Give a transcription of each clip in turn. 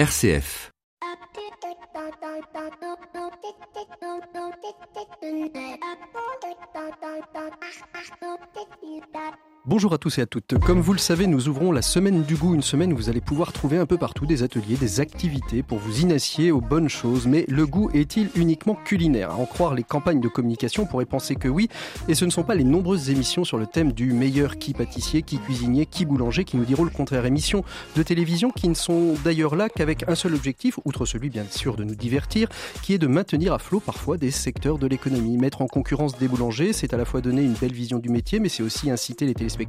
RCF. Bonjour à tous et à toutes. Comme vous le savez, nous ouvrons la semaine du goût, une semaine où vous allez pouvoir trouver un peu partout des ateliers, des activités pour vous initier aux bonnes choses. Mais le goût est-il uniquement culinaire? À en croire les campagnes de communication, on pourrait penser que oui. Et ce ne sont pas les nombreuses émissions sur le thème du meilleur qui pâtissier, qui cuisinier, qui boulanger qui nous diront le contraire. Émissions de télévision qui ne sont d'ailleurs là qu'avec un seul objectif, outre celui bien sûr de nous divertir, qui est de maintenir à flot parfois des secteurs de l'économie. Mettre en concurrence des boulangers, c'est à la fois donner une belle vision du métier, mais c'est aussi inciter les téléspectateurs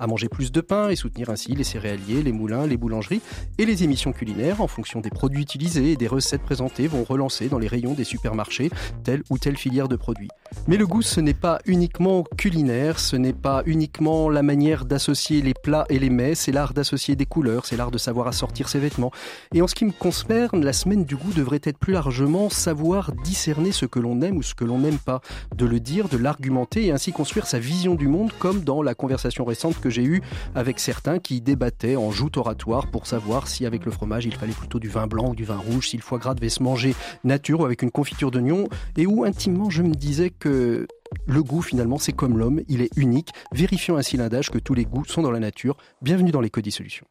à manger plus de pain et soutenir ainsi les céréaliers, les moulins, les boulangeries et les émissions culinaires en fonction des produits utilisés et des recettes présentées vont relancer dans les rayons des supermarchés telle ou telle filière de produits. Mais le goût, ce n'est pas uniquement culinaire, ce n'est pas uniquement la manière d'associer les plats et les mets, c'est l'art d'associer des couleurs, c'est l'art de savoir assortir ses vêtements. Et en ce qui me concerne, la semaine du goût devrait être plus largement savoir discerner ce que l'on aime ou ce que l'on n'aime pas, de le dire, de l'argumenter et ainsi construire sa vision du monde comme dans la conversation récente que j'ai eue avec certains qui débattaient en joute oratoire pour savoir si avec le fromage il fallait plutôt du vin blanc ou du vin rouge, si le foie gras devait se manger nature ou avec une confiture d'oignon et où intimement je me disais que le goût, finalement, c'est comme l'homme, il est unique. Vérifions ainsi l'adage que tous les goûts sont dans la nature. Bienvenue dans l'éco des solutions.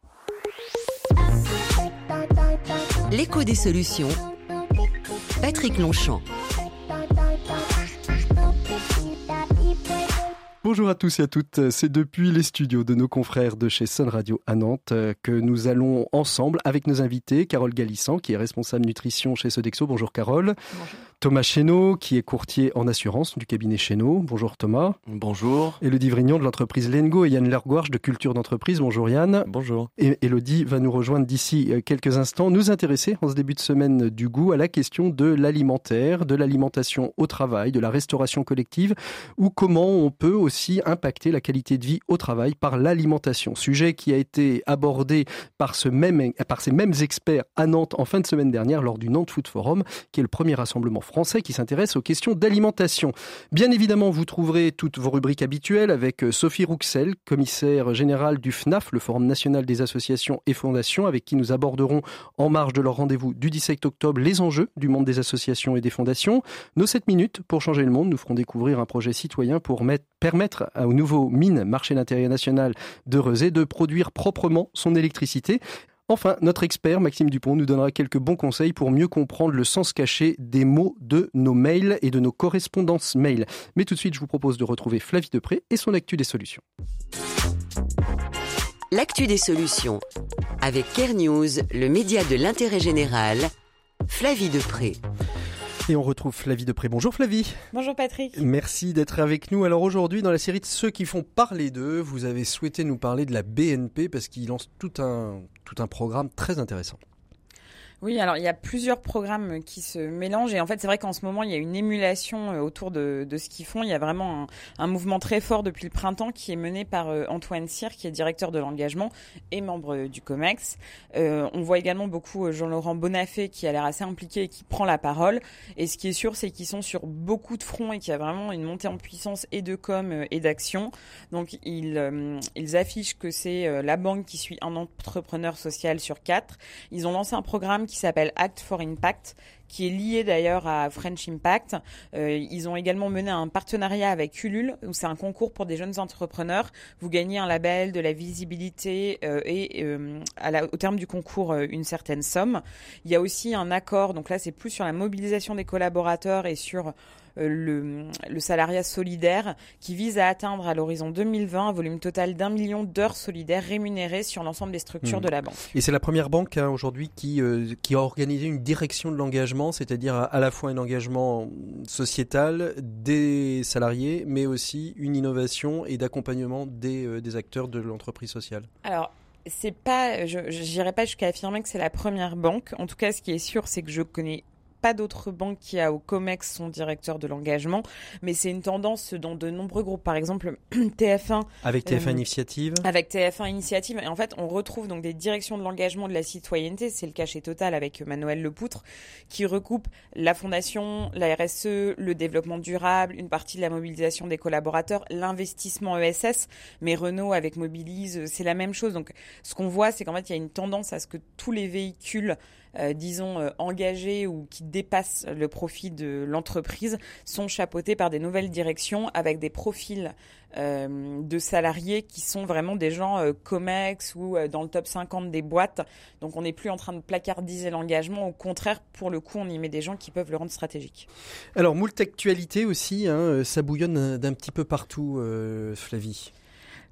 L'écho des solutions. Patrick Longchamp. Bonjour à tous et à toutes, c'est depuis les studios de nos confrères de chez Sun Radio à Nantes que nous allons ensemble avec nos invités, Carole Galissant qui est responsable nutrition chez Sodexo. Bonjour Carole. Thomas Chéneau qui est courtier en assurance du cabinet Chéneau. Bonjour Thomas. Bonjour. Elodie Vrignon de l'entreprise Lengo et Yann Lergouarche de Culture d'entreprise. Bonjour Yann. Bonjour. Et Elodie va nous rejoindre d'ici quelques instants, nous intéresser en ce début de semaine du goût à la question de l'alimentaire, de l'alimentation au travail, de la restauration collective ou comment on peut aussi impacter la qualité de vie au travail par l'alimentation. Sujet qui a été abordé par, ce même, par ces mêmes experts à Nantes en fin de semaine dernière lors du Nantes Food Forum, qui est le premier rassemblement français qui s'intéresse aux questions d'alimentation. Bien évidemment, vous trouverez toutes vos rubriques habituelles avec euh, Sophie Rouxel, commissaire générale du FNAF, le Forum national des associations et fondations, avec qui nous aborderons en marge de leur rendez-vous du 17 octobre les enjeux du monde des associations et des fondations. Nos 7 minutes pour changer le monde nous feront découvrir un projet citoyen pour mettre, permettre au nouveau mine marché d'intérêt national de Rezé de produire proprement son électricité. Enfin, notre expert Maxime Dupont nous donnera quelques bons conseils pour mieux comprendre le sens caché des mots de nos mails et de nos correspondances mails. Mais tout de suite, je vous propose de retrouver Flavie Depré et son Actu des solutions. L'actu des solutions avec Care News, le média de l'intérêt général. Flavie Depré. Et on retrouve Flavie Depré. Bonjour Flavie. Bonjour Patrick. Merci d'être avec nous. Alors aujourd'hui, dans la série de ceux qui font parler d'eux, vous avez souhaité nous parler de la BNP parce qu'ils lancent tout un, tout un programme très intéressant. Oui, alors il y a plusieurs programmes qui se mélangent et en fait c'est vrai qu'en ce moment il y a une émulation euh, autour de, de ce qu'ils font. Il y a vraiment un, un, mouvement très fort depuis le printemps qui est mené par euh, Antoine Cyr qui est directeur de l'engagement et membre euh, du COMEX. Euh, on voit également beaucoup Jean-Laurent Bonafé qui a l'air assez impliqué et qui prend la parole. Et ce qui est sûr c'est qu'ils sont sur beaucoup de fronts et qu'il y a vraiment une montée en puissance et de com et d'action. Donc ils, ils affichent que c'est la banque qui suit un entrepreneur social sur quatre. Ils ont lancé un programme qui s'appelle Act for Impact, qui est lié d'ailleurs à French Impact. Euh, ils ont également mené un partenariat avec Ulule, où c'est un concours pour des jeunes entrepreneurs. Vous gagnez un label, de la visibilité euh, et euh, au terme du concours une certaine somme. Il y a aussi un accord, donc là c'est plus sur la mobilisation des collaborateurs et sur le, le, salariat solidaire qui vise à atteindre à l'horizon 2020 un volume total d'un million d'heures solidaires rémunérées sur l'ensemble des structures mmh. de la banque. Et c'est la première banque hein, aujourd'hui qui, euh, qui a organisé une direction de l'engagement, c'est-à-dire à, à, la fois un engagement sociétal des salariés, mais aussi une innovation et d'accompagnement des, euh, des acteurs de l'entreprise sociale. Alors, c'est pas, je n'irai pas jusqu'à affirmer que c'est la première banque. En tout cas, ce qui est sûr, c'est que je connais pas d'autres banques qui a au COMEX son directeur de l'engagement, mais c'est une tendance dans de nombreux groupes. Par exemple, TF1. Avec TF1 Initiative. Avec TF1 Initiative. Et en fait, on retrouve donc des directions de l'engagement de la citoyenneté. C'est le cas chez Total avec Manuel Lepoutre, qui recoupe la fondation, la RSE, le développement durable, une partie de la mobilisation des collaborateurs, l'investissement ESS. Mais Renault avec Mobilise, c'est la même chose. Donc, ce qu'on voit, c'est qu'en fait, il y a une tendance à ce que tous les véhicules euh, disons, euh, engagés ou qui dépassent le profit de l'entreprise sont chapeautés par des nouvelles directions avec des profils euh, de salariés qui sont vraiment des gens COMEX ou dans le top 50 des boîtes. Donc on n'est plus en train de placardiser l'engagement. Au contraire, pour le coup, on y met des gens qui peuvent le rendre stratégique. Alors, moult actualité aussi, hein, ça bouillonne d'un petit peu partout, Flavie.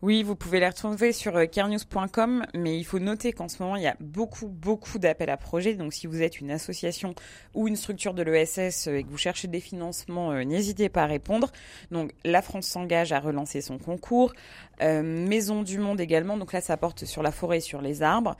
Oui, vous pouvez les retrouver sur euh, carenews.com, mais il faut noter qu'en ce moment, il y a beaucoup, beaucoup d'appels à projets. Donc, si vous êtes une association ou une structure de l'ESS euh, et que vous cherchez des financements, euh, n'hésitez pas à répondre. Donc, la France s'engage à relancer son concours. Maison du Monde également. Donc là, ça porte sur la forêt, sur les arbres.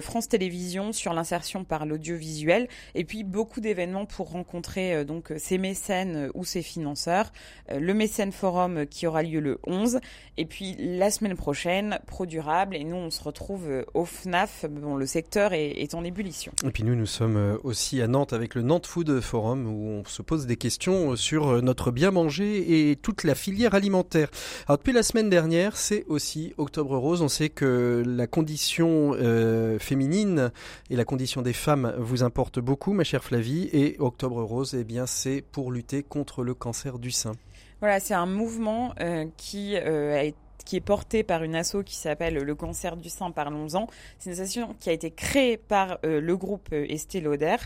France Télévisions sur l'insertion par l'audiovisuel. Et puis, beaucoup d'événements pour rencontrer donc ces mécènes ou ces financeurs. le Mécène Forum qui aura lieu le 11. Et puis, la semaine prochaine, Pro Durable. Et nous, on se retrouve euh, au FNAF. Bon, le secteur est, en ébullition. Et puis nous, nous sommes euh, aussi à Nantes avec le Nantes Food Forum où on se pose des questions sur euh, notre bien manger et toute la filière alimentaire. Alors depuis la semaine dernière, c'est aussi Octobre Rose. On sait que la condition féminine et la condition des femmes vous importe beaucoup, ma chère Flavie. Et Octobre Rose, eh bien, c'est pour lutter contre le cancer du sein. Voilà, c'est un mouvement qui a été qui est porté par une asso qui s'appelle Le cancer du sein, parlons-en. C'est une association qui a été créée par euh, le groupe euh, Estée Lauder.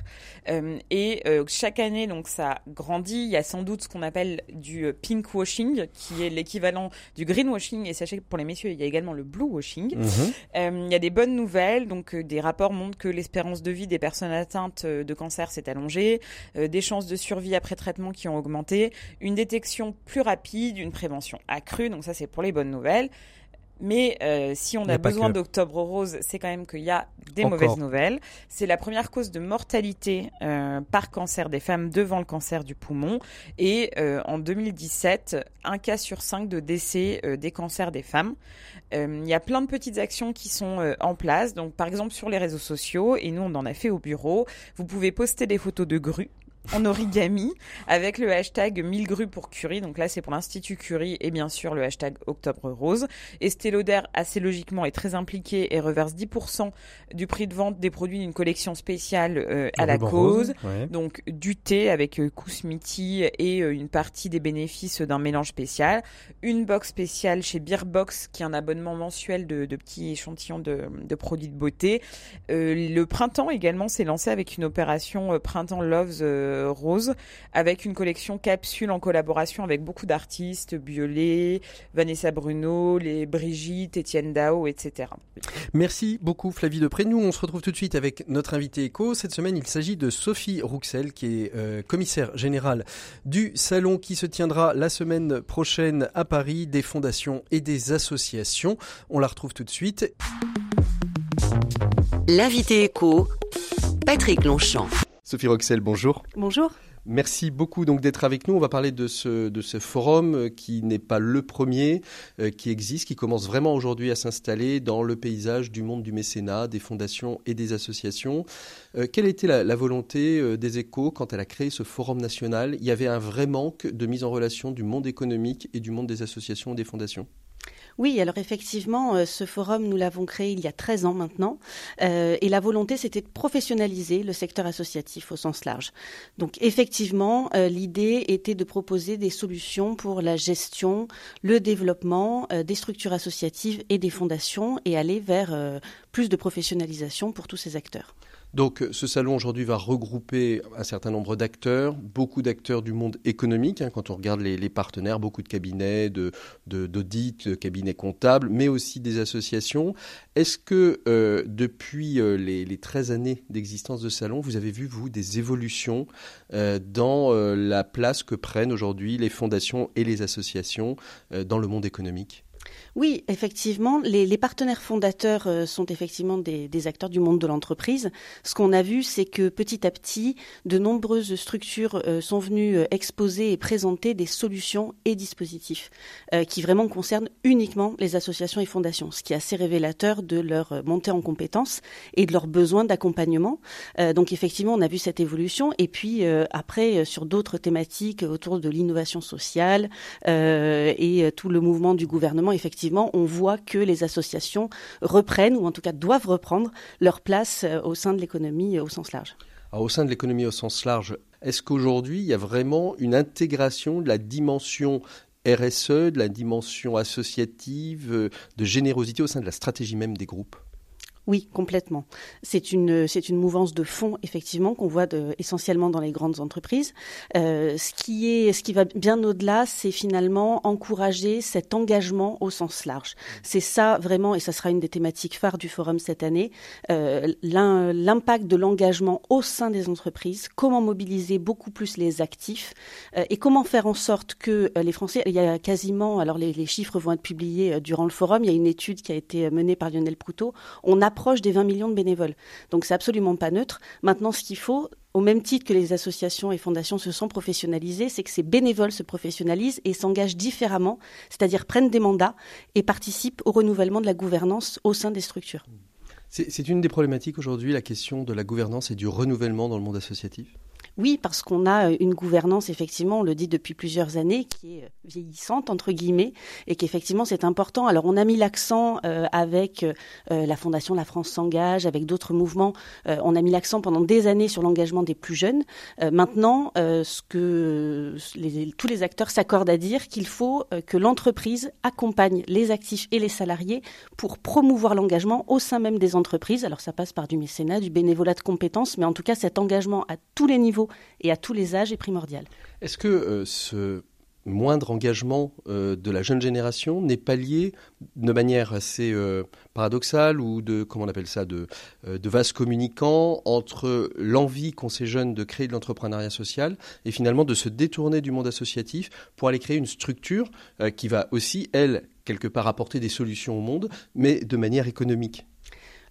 Euh, et chaque année, donc ça grandit. Il y a sans doute ce qu'on appelle du pink washing, qui est l'équivalent du green washing. Et sachez que pour les messieurs, il y a également le blue washing. Mhm. il y a des bonnes nouvelles. Donc des rapports montrent que l'espérance de vie des personnes atteintes de cancer s'est allongée, des chances de survie après traitement qui ont augmenté, une détection plus rapide, une prévention accrue. Donc ça, c'est pour les bonnes nouvelles. Mais euh, si on a, besoin d'Octobre Rose, c'est quand même qu'il y a des mauvaises nouvelles. C'est la première cause de mortalité euh, par cancer des femmes devant le cancer du poumon. Et euh, en 2017, un cas sur cinq de décès des cancers des femmes. Il y a plein de petites actions qui sont en place. Donc, par exemple, sur les réseaux sociaux, et nous, on en a fait au bureau, vous pouvez poster des photos de grues en origami avec le hashtag 1000 grues pour Curie. Donc là, c'est pour l'Institut Curie et bien sûr le hashtag Octobre Rose. Estée Lauder, assez logiquement, est très impliqué et reverse 10% du prix de vente des produits d'une collection spéciale euh, à la cause. Donc du thé avec euh, Kousmiti et euh, une partie des bénéfices d'un mélange spécial. Une box spéciale chez Beerbox qui est un abonnement mensuel de, petits échantillons de, de, produits de beauté. le printemps également s'est lancé avec une opération Printemps Loves euh, rose, avec une collection capsule en collaboration avec beaucoup d'artistes, Biolay, Vanessa Bruno, les Brigitte, Étienne Dao, etc. Merci beaucoup Flavie Depré. Nous, on se retrouve tout de suite avec notre invité éco. Cette semaine, il s'agit de Sophie Rouxel, qui est euh, commissaire générale du salon qui se tiendra la semaine prochaine à Paris, des fondations et des associations. On la retrouve tout de suite. L'invité éco, Patrick Longchamp. Sophie Roxel, bonjour. Bonjour. Merci beaucoup donc d'être avec nous. On va parler de ce, de ce forum euh, qui n'est pas le premier, euh, qui existe, qui commence vraiment aujourd'hui à s'installer dans le paysage du monde du mécénat, des fondations et des associations. Euh, quelle était la, la volonté des échos quand elle a créé ce forum national? Il y avait un vrai manque de mise en relation du monde économique et du monde des associations et des fondations oui, alors effectivement, euh, ce forum, nous l'avons créé il y a 13 ans maintenant, euh, et la volonté, c'était de professionnaliser le secteur associatif au sens large. Donc effectivement, euh, l'idée était de proposer des solutions pour la gestion, le développement des structures associatives et des fondations, et aller vers plus de professionnalisation pour tous ces acteurs. Donc ce salon aujourd'hui va regrouper un certain nombre d'acteurs, beaucoup d'acteurs du monde économique, hein, quand on regarde les, partenaires, beaucoup de cabinets de, de, cabinets comptables, mais aussi des associations. Est-ce que euh, depuis euh, les, les, 13 années d'existence de salon, vous avez vu, vous, des évolutions euh, dans la place que prennent aujourd'hui les fondations et les associations dans le monde économique? Oui, effectivement, les, partenaires fondateurs euh, sont effectivement des, des, acteurs du monde de l'entreprise. Ce qu'on a vu, c'est que petit à petit, de nombreuses structures euh, sont venues euh, exposer et présenter des solutions et dispositifs qui vraiment concernent uniquement les associations et fondations, ce qui est assez révélateur de leur montée en compétences et de leurs besoins d'accompagnement. donc effectivement, on a vu cette évolution. Et puis après, sur d'autres thématiques autour de l'innovation sociale et tout le mouvement du gouvernement, effectivement, on voit que les associations reprennent, ou en tout cas doivent reprendre, leur place euh, au sein de l'économie euh, au sens large. au sein de l'économie au sens large, est-ce qu'aujourd'hui, il y a vraiment une intégration de la dimension RSE, de la dimension associative, euh, de générosité au sein de la stratégie même des groupes? Oui, complètement. C'est une c'est une mouvance de fond effectivement qu'on voit essentiellement dans les grandes entreprises. Euh, ce qui est ce qui va bien au-delà, c'est finalement encourager cet engagement au sens large. C'est ça vraiment, et ça sera une des thématiques phares du forum cette année, euh, l'impact de l'engagement au sein des entreprises. Comment mobiliser beaucoup plus les actifs euh, et comment faire en sorte que les Français, il y a quasiment, alors les, chiffres vont être publiés durant le forum. Il y a une étude qui a été menée par Lionel Proutot. On a proche des 20 millions de bénévoles. Donc c'est absolument pas neutre. Maintenant, ce qu'il faut, au même titre que les associations et fondations se sont professionnalisées, c'est que ces bénévoles se professionnalisent et s'engagent différemment, c'est-à-dire prennent des mandats et participent au renouvellement de la gouvernance au sein des structures. C'est une des problématiques aujourd'hui, la question de la gouvernance et du renouvellement dans le monde associatif? Oui, parce qu'on a euh, une gouvernance, effectivement, on le dit depuis plusieurs années, qui est euh, vieillissante, entre guillemets, et qu'effectivement c'est important. Alors on a mis l'accent euh, avec la Fondation La France s'engage, avec d'autres mouvements, on a mis l'accent pendant des années sur l'engagement des plus jeunes. maintenant, ce que tous les acteurs s'accordent à dire, qu'il faut que l'entreprise accompagne les actifs et les salariés pour promouvoir l'engagement au sein même des entreprises. Alors ça passe par du mécénat, du bénévolat de compétences, mais en tout cas cet engagement à tous les niveaux et à tous les âges est primordial. Est-ce que euh, ce moindre engagement euh, de la jeune génération n'est pas lié de manière assez euh, paradoxale ou de comment on appelle ça de, de vase communicant entre l'envie qu'ont ces jeunes de créer de l'entrepreneuriat social et finalement de se détourner du monde associatif pour aller créer une structure qui va aussi elle quelque part apporter des solutions au monde mais de manière économique?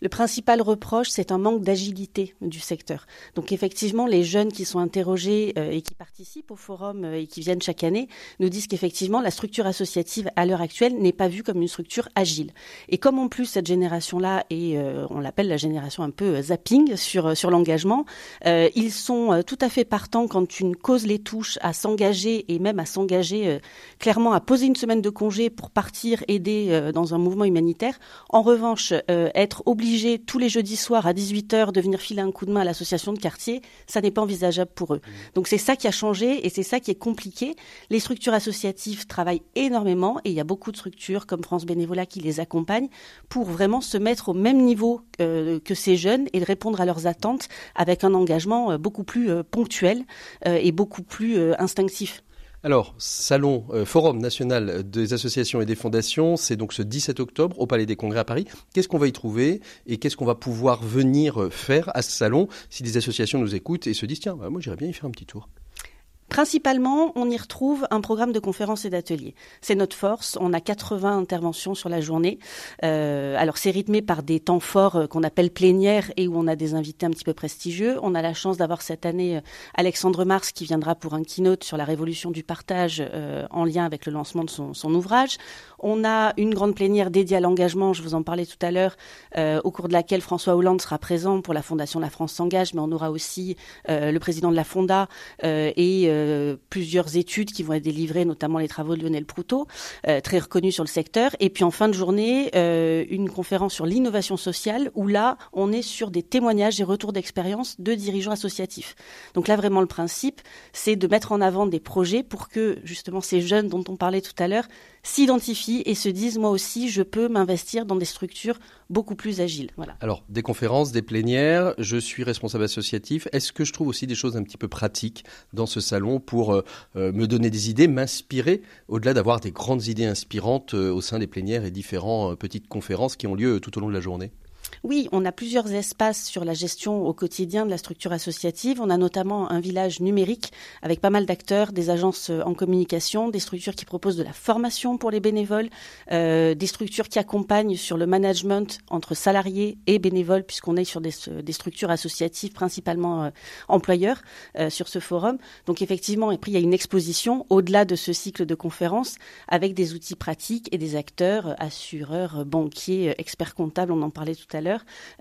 Le principal reproche, c'est un manque d'agilité du secteur. Donc effectivement, les jeunes qui sont interrogés euh, et qui participent au forum euh, et qui viennent chaque année nous disent qu'effectivement, la structure associative à l'heure actuelle n'est pas vue comme une structure agile. Et comme en plus cette génération-là est, euh, on l'appelle la génération un peu zapping sur sur l'engagement, ils sont tout à fait partants quand une cause les touche à s'engager et même à s'engager clairement à poser une semaine de congé pour partir aider dans un mouvement humanitaire. En revanche, être obligé tous les jeudis soirs à 18h de venir filer un coup de main à l'association de quartier, ça n'est pas envisageable pour eux. Mmh. Donc c'est ça qui a changé et c'est ça qui est compliqué. Les structures associatives travaillent énormément et il y a beaucoup de structures comme France Bénévolat qui les accompagnent pour vraiment se mettre au même niveau euh, que ces jeunes et de répondre à leurs attentes avec un engagement euh, beaucoup plus euh, ponctuel et beaucoup plus instinctif. Alors, salon, euh, forum national des associations et des fondations, c'est donc ce 17 octobre au Palais des Congrès à Paris. Qu'est-ce qu'on va y trouver et qu'est-ce qu'on va pouvoir venir faire à ce salon si des associations nous écoutent et se disent tiens, bah, moi j'irais bien y faire un petit tour Principalement, on y retrouve un programme de conférences et d'ateliers. C'est notre force. On a 80 interventions sur la journée. Euh, alors, c'est rythmé par des temps forts euh, qu'on appelle plénières et où on a des invités un petit peu prestigieux. On a la chance d'avoir cette année euh, Alexandre Mars qui viendra pour un keynote sur la révolution du partage en lien avec le lancement de son, son, ouvrage. On a une grande plénière dédiée à l'engagement. Je vous en parlais tout à l'heure, au cours de laquelle François Hollande sera présent pour la Fondation La France s'engage, mais on aura aussi le président de la Fonda et euh, plusieurs études qui vont être délivrées, notamment les travaux de Lionel Proutot, euh, très reconnu sur le secteur. Et puis en fin de journée, euh, une conférence sur l'innovation sociale, où là, on est sur des témoignages et retours d'expérience de dirigeants associatifs. Donc là, vraiment, le principe, c'est de mettre en avant des projets pour que, justement, ces jeunes dont on parlait tout à l'heure s'identifient et se disent, moi aussi, je peux m'investir dans des structures beaucoup plus agiles. Voilà. Alors, des conférences, des plénières, je suis responsable associatif. Est-ce que je trouve aussi des choses un petit peu pratiques dans ce salon pour euh, euh, me donner des idées, m'inspirer, au-delà d'avoir des grandes idées inspirantes euh, au sein des plénières et différentes petites conférences qui ont lieu tout au long de la journée? Oui, on a plusieurs espaces sur la gestion au quotidien de la structure associative. On a notamment un village numérique avec pas mal d'acteurs, des agences euh, en communication, des structures qui proposent de la formation pour les bénévoles, euh, des structures qui accompagnent sur le management entre salariés et bénévoles, puisqu'on est sur des, des, structures associatives principalement euh, employeurs euh, sur ce forum. Donc effectivement, et puis il y a une exposition au-delà de ce cycle de conférences avec des outils pratiques et des acteurs, assureurs, banquiers, experts comptables, on en parlait tout à l'heure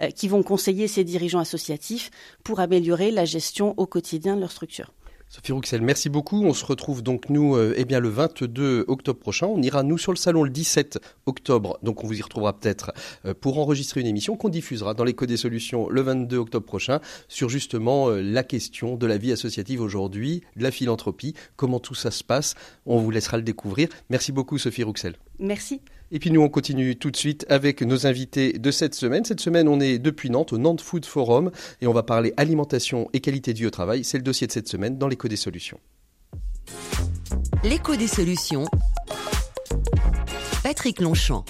euh, qui vont conseiller ces dirigeants associatifs pour améliorer la gestion au quotidien de leur structure. Sophie Rouxel, merci beaucoup. On se retrouve donc nous euh, eh bien le 22 octobre prochain. On ira nous sur le salon le 17 octobre. Donc on vous y retrouvera peut-être euh, pour enregistrer une émission qu'on diffusera dans l'écho des solutions le 22 octobre prochain sur justement la question de la vie associative aujourd'hui, de la philanthropie, comment tout ça se passe. On vous laissera le découvrir. Merci beaucoup Sophie Rouxel. Merci. Et puis nous, on continue tout de suite avec nos invités de cette semaine. Cette semaine, on est depuis Nantes, au Nantes Food Forum, et on va parler alimentation et qualité de vie au travail. C'est le dossier de cette semaine dans l'écho des solutions. L'écho des solutions. Patrick Longchamp.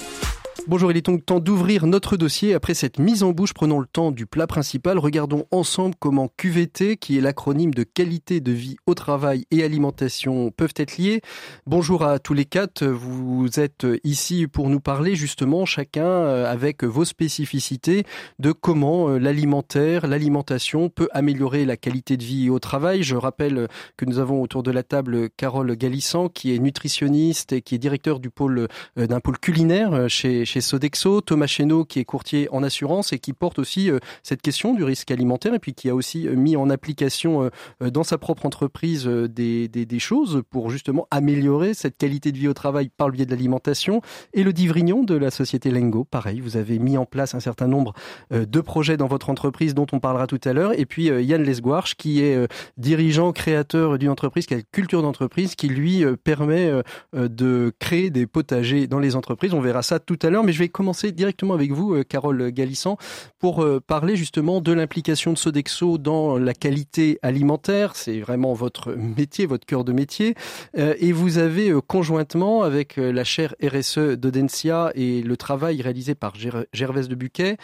Bonjour, il est donc temps d'ouvrir notre dossier. Après cette mise en bouche, prenons le temps du plat principal. Regardons ensemble comment QVT, qui est l'acronyme de qualité de vie au travail et alimentation, peuvent être liés. Bonjour à tous les quatre. Vous êtes ici pour nous parler justement, chacun euh, avec vos spécificités, de comment euh, l'alimentaire, l'alimentation peut améliorer la qualité de vie au travail. Je rappelle que nous avons autour de la table Carole Galissan, qui est nutritionniste et qui est directeur du pôle euh, d'un pôle culinaire chez chez Sodexo, Thomas Chéneau qui est courtier en assurance et qui porte aussi euh, cette question du risque alimentaire et puis qui a aussi euh, mis en application euh, dans sa propre entreprise des, des, choses pour justement améliorer cette qualité de vie au travail par le biais de l'alimentation. Et le Divrignon de la société Lengo, pareil, vous avez mis en place un certain nombre de projets dans votre entreprise dont on parlera tout à l'heure. Et puis Yann Lesguarch qui est dirigeant, créateur d'une entreprise qui a une culture d'entreprise qui lui permet de créer des potagers dans les entreprises. On verra ça tout à l'heure mais je vais commencer directement avec vous, euh, Carole Galissan, pour euh, parler justement de l'implication de Sodexo dans la qualité alimentaire. C'est vraiment votre métier, votre cœur de métier. Euh, et vous avez conjointement avec la chaire RSE d'Odensia et le travail réalisé par Gervais de Buquet,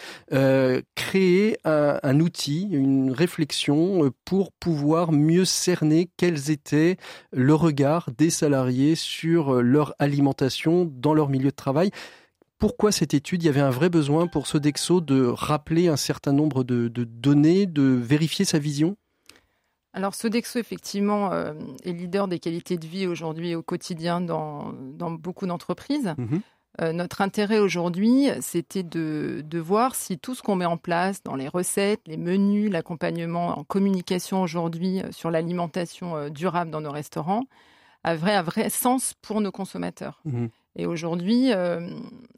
créé un outil, une réflexion pour pouvoir mieux cerner quels étaient le regard des salariés sur leur alimentation dans leur milieu de travail pourquoi cette étude Il y avait un vrai besoin pour Sodexo de rappeler un certain nombre de, données, de vérifier sa vision? Alors Sodexo, effectivement, euh, est leader des qualités de vie aujourd'hui au quotidien dans, beaucoup d'entreprises. Mhm. Euh, notre intérêt aujourd'hui, c'était de, de, voir si tout ce qu'on met en place dans les recettes, les menus, l'accompagnement en communication aujourd'hui euh, sur l'alimentation durable dans nos restaurants, avait un vrai sens pour nos consommateurs. Mhm. Et aujourd'hui, euh,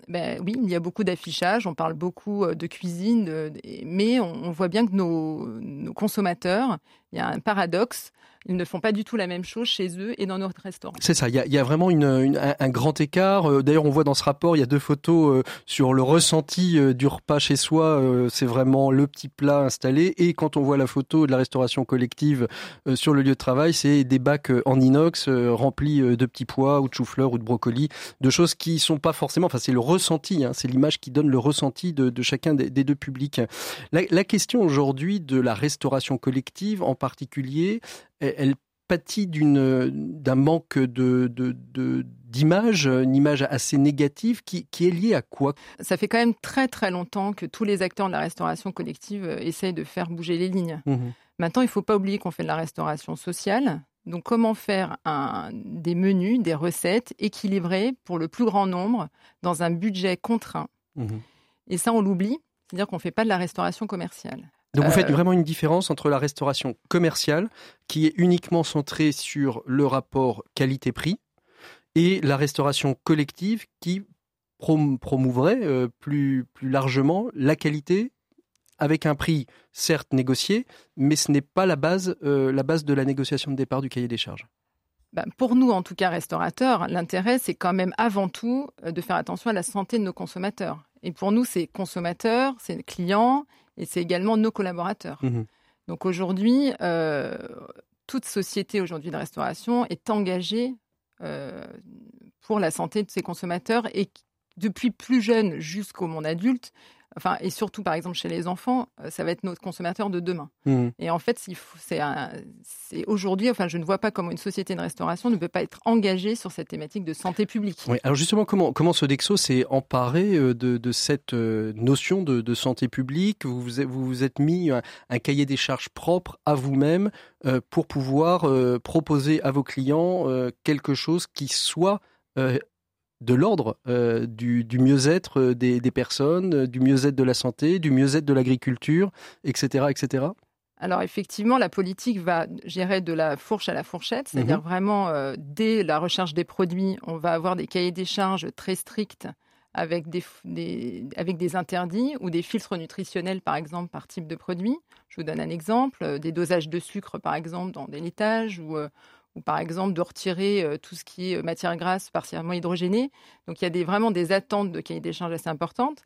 ben, oui, il y a beaucoup d'affichage, on parle beaucoup euh, de cuisine, mais on, voit bien que nos, nos, consommateurs, il y a un paradoxe, ils ne font pas du tout la même chose chez eux et dans notre restaurant. C'est ça, il y a, vraiment un, grand écart. Euh, d'ailleurs, on voit dans ce rapport, il y a deux photos euh, sur le ressenti euh, du repas chez soi. C'est vraiment le petit plat installé. Et quand on voit la photo de la restauration collective sur le lieu de travail, c'est des bacs en inox remplis de petits pois ou de chou-fleur ou de brocoli, de choses qui sont pas forcément. Enfin, c'est le ressenti, hein, c'est l'image qui donne le ressenti de, chacun des, deux publics. La, la question aujourd'hui de la restauration collective, en particulier, elle pâtit d'un manque de, d'image, une image assez négative qui, est liée à quoi? Ça fait quand même très très longtemps que tous les acteurs de la restauration collective euh, essayent de faire bouger les lignes. Mmh Maintenant, il ne faut pas oublier qu'on fait de la restauration sociale. Donc, comment faire des menus, des recettes équilibrées pour le plus grand nombre dans un budget contraint? Mmh Et ça, on l'oublie. C'est-à-dire qu'on ne fait pas de la restauration commerciale. Donc vous faites euh, vraiment une différence entre la restauration commerciale, qui est uniquement centrée sur le rapport qualité-prix, et la restauration collective, qui promouvrait euh, plus, plus largement la qualité avec un prix certes négocié, mais ce n'est pas la base, euh, la base de la négociation de départ du cahier des charges. Bah, pour nous, en tout cas restaurateurs, l'intérêt, c'est quand même avant tout de faire attention à la santé de nos consommateurs. Et pour nous, c'est consommateurs, c'est clients, et c'est également nos collaborateurs. Mmh Donc aujourd'hui, euh, toute société aujourd'hui de restauration est engagée euh, pour la santé de ses consommateurs et depuis plus jeune jusqu'au monde adulte, enfin, et surtout par exemple chez les enfants, euh, ça va être notre consommateur de demain. Mmh. Et en fait, c'est aujourd'hui, enfin, je ne vois pas comment une société de restauration ne peut pas être engagée sur cette thématique de santé publique. Oui, alors justement, comment, comment Sodexo s'est emparé euh, de, de, cette euh, notion de, de, santé publique? Vous vous, vous êtes mis un, cahier des charges propre à vous-même pour pouvoir proposer à vos clients quelque chose qui soit de l'ordre euh, du, mieux-être euh, des, personnes, euh, du mieux-être de la santé, du mieux-être de l'agriculture, etc., etc. Alors effectivement, la politique va gérer de la fourche à la fourchette, c'est-à-dire mhm. vraiment dès la recherche des produits, on va avoir des cahiers des charges très stricts avec des, avec des interdits ou des filtres nutritionnels, par exemple, par type de produit. Je vous donne un exemple, des dosages de sucre, par exemple, dans des laitages ou ou par exemple de retirer euh, tout ce qui est euh, matière grasse partiellement hydrogénée. Donc il y a des, vraiment des attentes de cahier d'échange assez importantes.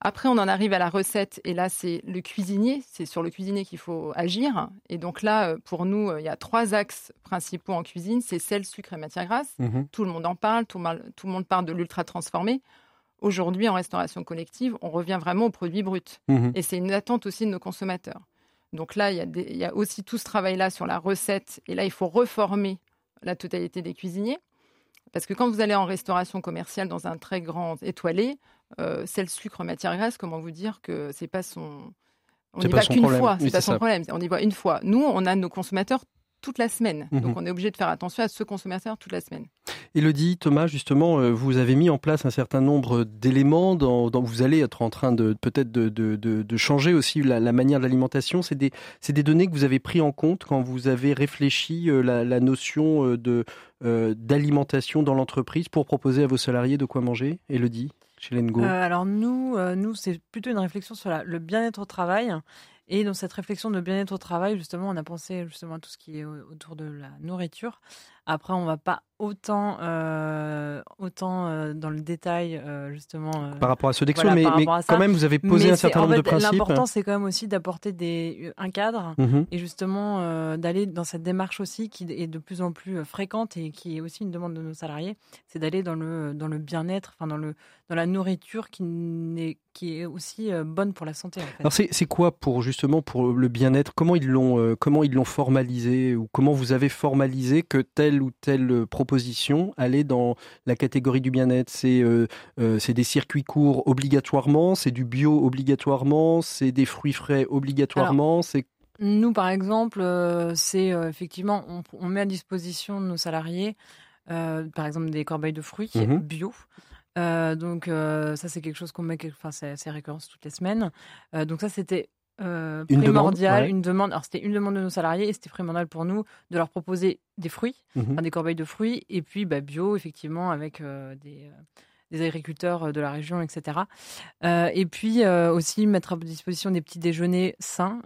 Après, on en arrive à la recette, et là, c'est le cuisinier, c'est sur le cuisinier qu'il faut agir. Et donc là, euh, pour nous, il y a trois axes principaux en cuisine, c'est sel, sucre et matière grasse. Mmh tout le monde en parle, tout, tout le monde parle de l'ultra transformé. Aujourd'hui, en restauration collective, on revient vraiment aux produits bruts. Mmh et c'est une attente aussi de nos consommateurs. Donc là, il y, a aussi tout ce travail-là sur la recette. Et là, il faut reformer la totalité des cuisiniers. Parce que quand vous allez en restauration commerciale dans un très grand étoilé, euh, sel, sucre, matière grasse, comment vous dire que c'est pas son. On n'y va qu'une fois, c'est pas son problème. On y voit une fois. Nous, on a nos consommateurs toute la semaine. Mhm. Donc on est obligé de faire attention à ce consommateur toute la semaine. Elodie, Thomas, justement, euh, vous avez mis en place un certain nombre d'éléments dont, vous allez être en train de peut-être de, changer aussi la, manière de l'alimentation. C'est des, des, données que vous avez pris en compte quand vous avez réfléchi euh, la, notion euh, de d'alimentation dans l'entreprise pour proposer à vos salariés de quoi manger. Elodie, chez Lengo? alors nous, nous c'est plutôt une réflexion sur le bien-être au travail. Et dans cette réflexion de bien-être au travail, justement, on a pensé justement à tout ce qui est autour de la nourriture. Après, on va pas autant, euh, autant euh, dans le détail, euh, justement. par rapport à ce voilà, mais, mais quand même, vous avez posé un certain nombre de principes. L'important, c'est quand même aussi d'apporter des, un cadre mmh et justement d'aller dans cette démarche aussi qui est de plus en plus fréquente et qui est aussi une demande de nos salariés, c'est d'aller dans le, dans le bien-être, enfin dans, le, dans la nourriture qui, est, qui est aussi bonne pour la santé. En fait. Alors, c'est quoi pour justement pour le bien-être Comment ils l'ont comment ils l'ont formalisé ou comment vous avez formalisé que tel ou telle euh, proposition aller dans la catégorie du bien-être? C'est euh, euh, c'est des circuits courts obligatoirement, c'est du bio obligatoirement, c'est des fruits frais obligatoirement, c'est nous, par exemple, c'est effectivement, on, met à disposition de nos salariés, par exemple, des corbeilles de fruits mmh bio. donc ça, c'est quelque chose qu'on met, enfin, c'est récurrent toutes les semaines. donc ça, c'était euh, une primordial, une demande. Alors c'était une demande de nos salariés et c'était primordial pour nous de leur proposer des fruits, mhm. des corbeilles de fruits et puis bah, bio effectivement avec euh, des, euh, des, agriculteurs de la région, etc. et puis aussi mettre à disposition des petits déjeuners sains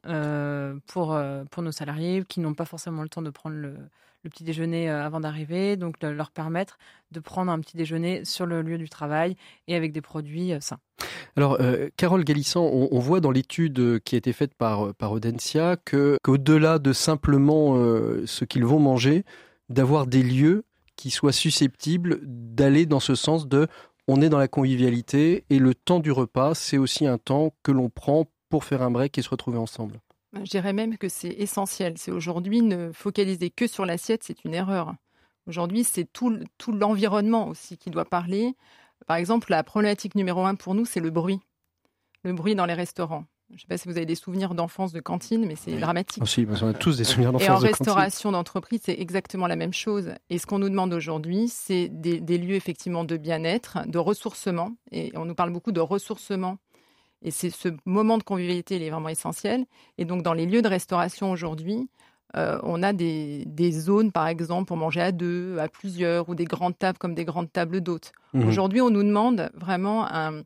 pour pour nos salariés qui n'ont pas forcément le temps de prendre le, le petit déjeuner avant d'arriver, donc leur permettre de prendre un petit déjeuner sur le lieu du travail et avec des produits sains. Alors, euh, Carole Galissan, on, voit dans l'étude euh, qui a été faite par, euh, par Audencia qu'au-delà de simplement ce qu'ils vont manger, d'avoir des lieux qui soient susceptibles d'aller dans ce sens de on est dans la convivialité et le temps du repas, c'est aussi un temps que l'on prend pour faire un break et se retrouver ensemble. Je dirais même que c'est essentiel. C'est aujourd'hui ne focaliser que sur l'assiette, c'est une erreur. Aujourd'hui, c'est tout, tout l'environnement aussi qui doit parler. Par exemple, la problématique numéro un pour nous, c'est le bruit. Le bruit dans les restaurants. Je ne sais pas si vous avez des souvenirs d'enfance de cantine, mais c'est dramatique. Ah, on a tous des souvenirs d'enfance. Et en restauration d'entreprise, c'est exactement la même chose. Et ce qu'on nous demande aujourd'hui, c'est des, lieux effectivement de bien-être, de ressourcement. Et on nous parle beaucoup de ressourcement. Et c'est ce moment de convivialité, il est vraiment essentiel. Et donc, dans les lieux de restauration aujourd'hui, euh, on a des, zones, par exemple, pour manger à deux, à plusieurs, ou des grandes tables comme des grandes tables d'hôtes. Mhm. Aujourd'hui, on nous demande vraiment euh,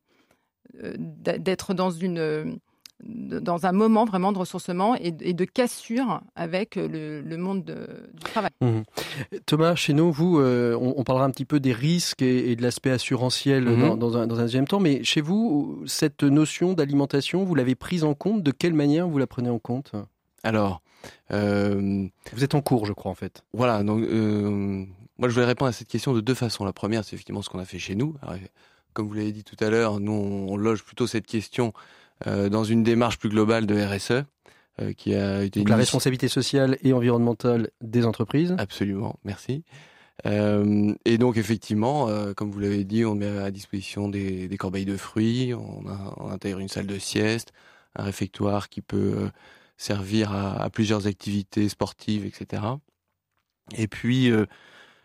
d'être dans une dans un moment vraiment de ressourcement et, de cassure avec le, monde du travail. Mhm. Thomas, chez nous, vous, euh, on, parlera un petit peu des risques et, de l'aspect assurantiel mhm. dans, un, deuxième temps, mais chez vous, cette notion d'alimentation, vous l'avez prise en compte? De quelle manière vous la prenez en compte? Alors, euh, Vous êtes en cours, je crois, en fait. Voilà, donc euh, moi je voulais répondre à cette question de deux façons. La première, c'est effectivement ce qu'on a fait chez nous. comme vous l'avez dit tout à l'heure, nous on, loge plutôt cette question dans une démarche plus globale de RSE. qui a été Donc la responsabilité sociale et environnementale des entreprises. Absolument, merci. Euh, et donc effectivement, euh, comme vous l'avez dit, on met à disposition des, des corbeilles de fruits, on, on, intègre une salle de sieste, un réfectoire qui peut euh, servir à, à, plusieurs activités sportives, etc. Et puis, euh,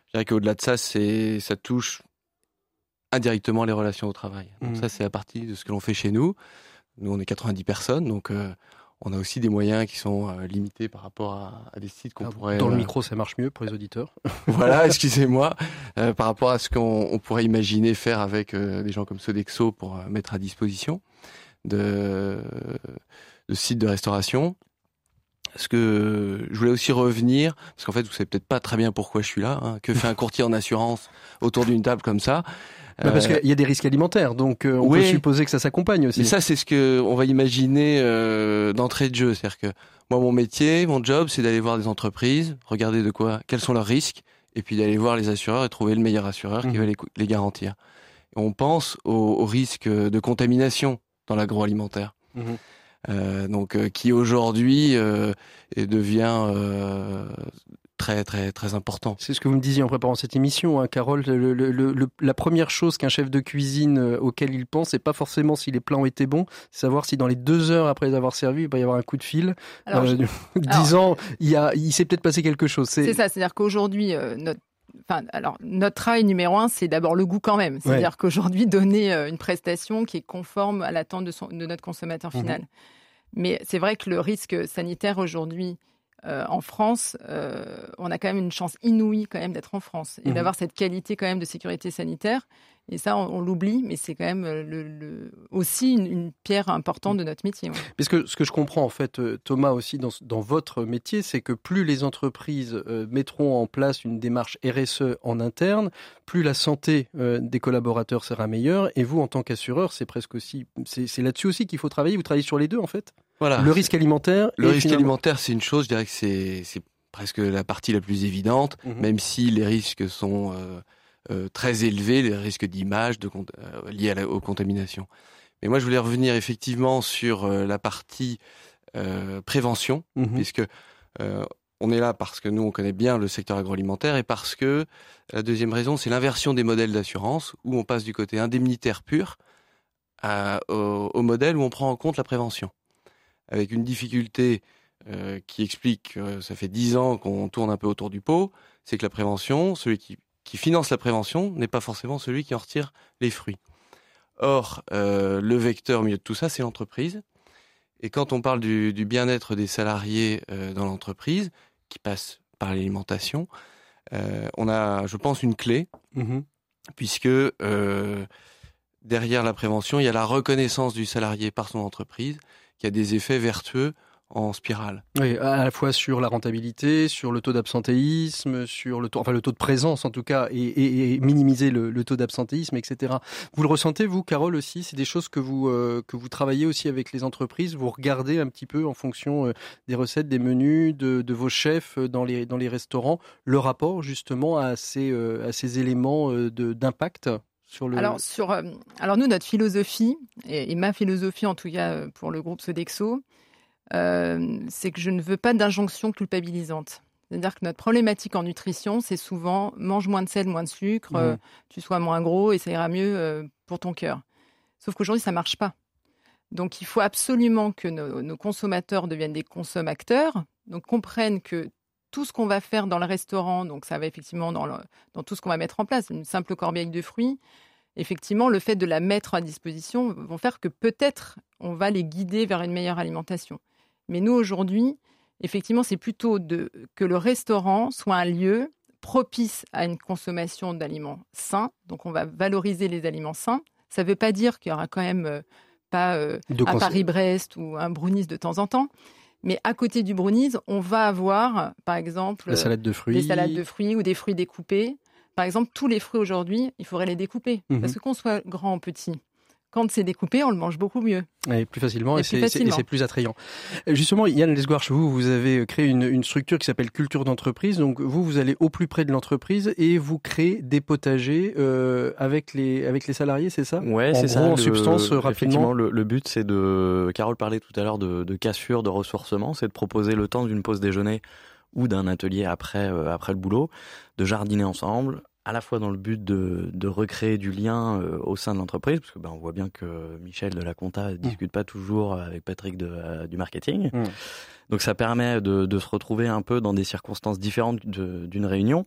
je dirais qu'au-delà de ça, c'est ça touche indirectement les relations au travail. Donc mmh. ça, c'est à partir de ce que l'on fait chez nous. Nous, on est 90 personnes, donc euh, on a aussi des moyens qui sont euh, limités par rapport à, des sites qu'on ah, pourrait. Dans le micro, ça marche mieux pour les auditeurs. voilà, excusez-moi. Euh, par rapport à ce qu'on pourrait imaginer faire avec des gens comme Sodexo pour mettre à disposition de, de sites de restauration. Ce que je voulais aussi revenir, parce qu'en fait, vous savez peut-être pas très bien pourquoi je suis là. Hein, que fait un courtier en assurance autour d'une table comme ça? Bah parce qu'il y a des risques alimentaires, donc euh, on peut supposer que ça s'accompagne aussi. Et ça, c'est ce que on va imaginer euh, d'entrée de jeu, c'est-à-dire que moi, mon métier, mon job, c'est d'aller voir des entreprises, regarder de quoi, quels sont leurs risques, et puis d'aller voir les assureurs et trouver le meilleur assureur qui mmh. va les, les garantir. Et on pense au, au, risque de contamination dans l'agroalimentaire. Mmh. Euh, donc euh, qui aujourd'hui euh, devient très très très important. C'est ce que vous me disiez en préparant cette émission, hein, Carole. Le, le, le, la première chose qu'un chef de cuisine euh, auquel il pense, c'est pas forcément si les plats ont été bons, c'est savoir si dans les deux heures après les avoir servis, il va y avoir un coup de fil, alors, euh, disant il y a, il s'est peut-être passé quelque chose. C'est ça, c'est-à-dire qu'aujourd'hui euh, notre Enfin, alors, notre travail numéro un, c'est d'abord le goût quand même. C'est-à-dire qu'aujourd'hui, donner euh, une prestation qui est conforme à l'attente de, de, notre consommateur final. Mhm. Mais c'est vrai que le risque sanitaire aujourd'hui, euh, en France, euh, on a quand même une chance inouïe quand même d'être en France et mhm. d'avoir cette qualité quand même de sécurité sanitaire. Et ça, on, l'oublie, mais c'est quand même euh, le, aussi une, pierre importante de notre métier. Parce que ce que je comprends en fait, Thomas aussi dans, dans votre métier, c'est que plus les entreprises mettront en place une démarche RSE en interne, plus la santé des collaborateurs sera meilleure. Et vous, en tant qu'assureur, c'est presque aussi, c'est là-dessus aussi qu'il faut travailler. Vous travaillez sur les deux en fait. Le risque alimentaire. Le risque alimentaire, c'est une chose. Je dirais que c'est presque la partie la plus évidente, mhm. même si les risques sont euh, euh, très élevés, les risques d'image euh, liés à aux contaminations. Mais moi, je voulais revenir effectivement sur la partie prévention, mhm. puisque on est là parce que nous, on connaît bien le secteur agroalimentaire et parce que la deuxième raison, c'est l'inversion des modèles d'assurance, où on passe du côté indemnitaire pur au modèle où on prend en compte la prévention avec une difficulté euh, qui explique que ça fait dix ans qu'on tourne un peu autour du pot, c'est que la prévention, celui qui, qui finance la prévention n'est pas forcément celui qui en retire les fruits. Or, euh, le vecteur au milieu de tout ça, c'est l'entreprise. Et quand on parle du, du bien-être des salariés euh, dans l'entreprise, qui passe par l'alimentation, euh, on a, je pense, une clé, mmh puisque derrière la prévention, il y a la reconnaissance du salarié par son entreprise qui a des effets vertueux en spirale. Oui, à la fois sur la rentabilité, sur le taux d'absentéisme, sur le taux, enfin le taux de présence en tout cas, et, minimiser le, taux d'absentéisme, etc. Vous le ressentez vous, Carole aussi? C'est des choses que vous euh, que vous travaillez aussi avec les entreprises? Vous regardez un petit peu en fonction euh, des recettes, des menus, de, vos chefs dans les dans les restaurants, le rapport justement à ces euh, à ces éléments d'impact alors, sur, euh, alors nous, notre philosophie, et, ma philosophie en tout cas euh, pour le groupe Sodexo, euh, c'est que je ne veux pas d'injonction culpabilisante. C'est-à-dire que notre problématique en nutrition, c'est souvent mange moins de sel, moins de sucre, mmh. tu sois moins gros et ça ira mieux pour ton cœur. Sauf qu'aujourd'hui, ça marche pas. Donc, il faut absolument que nos, nos consommateurs deviennent des consommateurs, donc comprennent que tout ce qu'on va faire dans le restaurant, donc ça va effectivement dans, dans tout ce qu'on va mettre en place, une simple corbeille de fruits, effectivement, le fait de la mettre à disposition vont faire que peut-être on va les guider vers une meilleure alimentation. Mais nous, aujourd'hui, effectivement, c'est plutôt de, que le restaurant soit un lieu propice à une consommation d'aliments sains. Donc, on va valoriser les aliments sains. Ça ne veut pas dire qu'il y aura quand même euh, pas euh, un Paris-Brest ou un brownies de temps en temps. Mais à côté du brownies, on va avoir, par exemple, la salade de fruits. des salades de fruits ou des fruits découpés. Par exemple, tous les fruits aujourd'hui, il faudrait les découper. Mhm. Parce que qu'on soit grand ou petit, quand c'est découpé, on le mange beaucoup mieux. Et plus facilement, et, c'est plus attrayant. Euh, justement, Yann Lesguarche, vous, vous avez créé une, une structure qui s'appelle Culture d'entreprise. Donc, vous, vous allez au plus près de l'entreprise et vous créez des potagers euh, avec les avec les salariés, c'est ça? Ouais, c'est ça. En substance, euh, rapidement. Le, le, but, c'est de. Carole parlait tout à l'heure de, de cassure, de ressourcement, c'est de proposer le temps d'une pause déjeuner ou d'un atelier après après le boulot, de jardiner ensemble, à la fois dans le but de, de recréer du lien euh, au sein de l'entreprise, parce que ben, on voit bien que Michel de la compta ne mmh. discute pas toujours avec Patrick de, euh, du marketing. Mmh. Donc ça permet de, de, se retrouver un peu dans des circonstances différentes d'une réunion.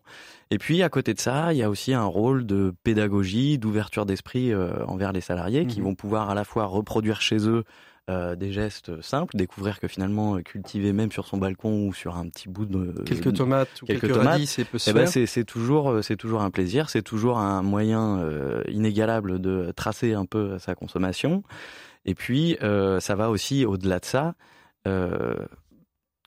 Et puis à côté de ça, il y a aussi un rôle de pédagogie, d'ouverture d'esprit euh, envers les salariés qui mmh. vont pouvoir à la fois reproduire chez eux euh, des gestes simples, découvrir que finalement euh, cultiver même sur son balcon ou sur un petit bout de quelques tomates ou quelques, radis, c'est eh ben c'est toujours euh, c'est toujours un plaisir, c'est toujours un moyen inégalable de tracer un peu sa consommation. Et puis ça va aussi au-delà de ça.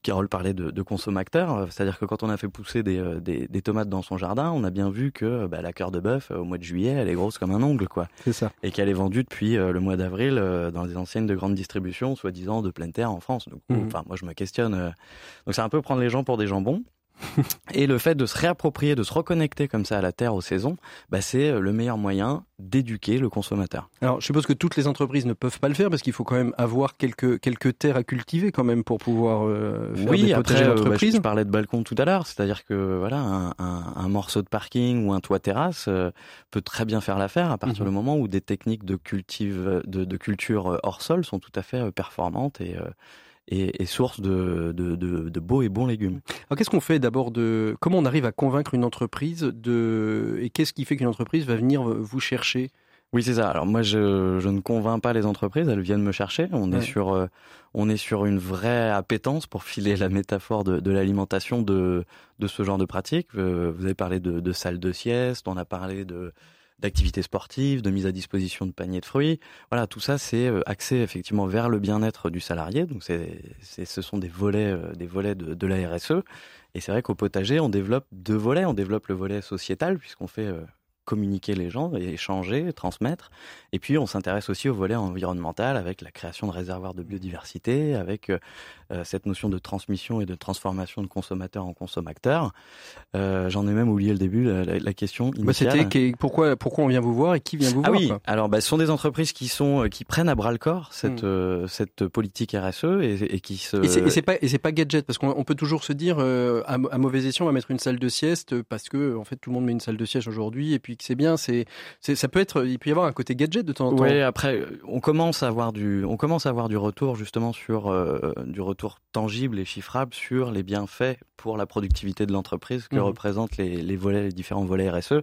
Carole parlait de, de consommateurs, c'est-à-dire que quand on a fait pousser des, euh, des, des, tomates dans son jardin, on a bien vu que bah, la cœur de bœuf, au mois de juillet, elle est grosse comme un ongle, quoi. C'est ça. Et qu'elle est vendue depuis euh, le mois d'avril euh, dans les enseignes de grande distribution, soi-disant de pleine terre en France. Donc, mmh. enfin, moi, je me questionne. Donc, c'est un peu prendre les gens pour des jambons. Et le fait de se réapproprier, de se reconnecter comme ça à la terre, aux saisons, bah c'est euh, le meilleur moyen d'éduquer le consommateur. Alors, je suppose que toutes les entreprises ne peuvent pas le faire parce qu'il faut quand même avoir quelques quelques terres à cultiver quand même pour pouvoir euh, faire oui, des après, d'entreprise. Euh, je, parlais de balcon tout à l'heure, c'est-à-dire que voilà, un, un, un, morceau de parking ou un toit terrasse euh, peut très bien faire l'affaire à partir mhm. du moment où des techniques de cultive de, de culture hors sol sont tout à fait performantes et et, et source de, de, de, de, beaux et bons légumes. Alors qu'est-ce qu'on fait d'abord de comment on arrive à convaincre une entreprise de et qu'est-ce qui fait qu'une entreprise va venir vous chercher? Oui, c'est ça. Alors moi, je, je, ne convainc pas les entreprises, elles viennent me chercher. On est sur, euh, on est sur une vraie appétence pour filer la métaphore de, de l'alimentation de, de ce genre de pratique. Euh, vous avez parlé de, de salles de sieste, on a parlé de d'activités sportives, de mise à disposition de paniers de fruits. Voilà, tout ça c'est euh, axé effectivement vers le bien-être du salarié. Donc c'est, ce sont des volets, euh, des volets de, de la RSE. Et c'est vrai qu'au potager, on développe deux volets. On développe le volet sociétal puisqu'on fait euh, communiquer les gens, et échanger, transmettre. Et puis on s'intéresse aussi au volet environnemental avec la création de réservoirs de biodiversité, avec euh, euh, cette notion de transmission et de transformation de consommateur en consommateur. Euh, J'en ai même oublié le début, la, la, la question bah, initiale. C'était pourquoi pourquoi on vient vous voir et qui vient vous ah voir oui, alors bah, ce sont des entreprises qui sont euh, qui prennent à bras le corps cette hmm. cette politique RSE et, et qui se et c'est pas et pas gadget parce qu'on peut toujours se dire à, à mauvais escient on va mettre une salle de sieste parce que en fait tout le monde met une salle de siège aujourd'hui et puis c'est bien. C'est, ça peut être, il peut y avoir un côté gadget de temps en temps. Oui, après, on commence à avoir du, on commence à avoir du retour justement sur euh, du retour tangible et chiffrable sur les bienfaits pour la productivité de l'entreprise que mmh. représentent les, les volets, les différents volets RSE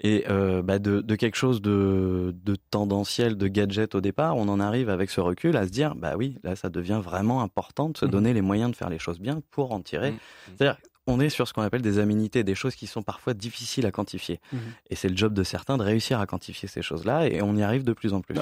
et euh, bah de, de, quelque chose de, de, tendanciel, de gadget au départ, on en arrive avec ce recul à se dire, bah oui, là ça devient vraiment important de se mmh. donner les moyens de faire les choses bien pour en tirer. Mmh. C'est-à-dire, on est sur ce qu'on appelle des aménités, des choses qui sont parfois difficiles à quantifier. Mhm. Et c'est le job de certains de réussir à quantifier ces choses-là, et on y arrive de plus en plus.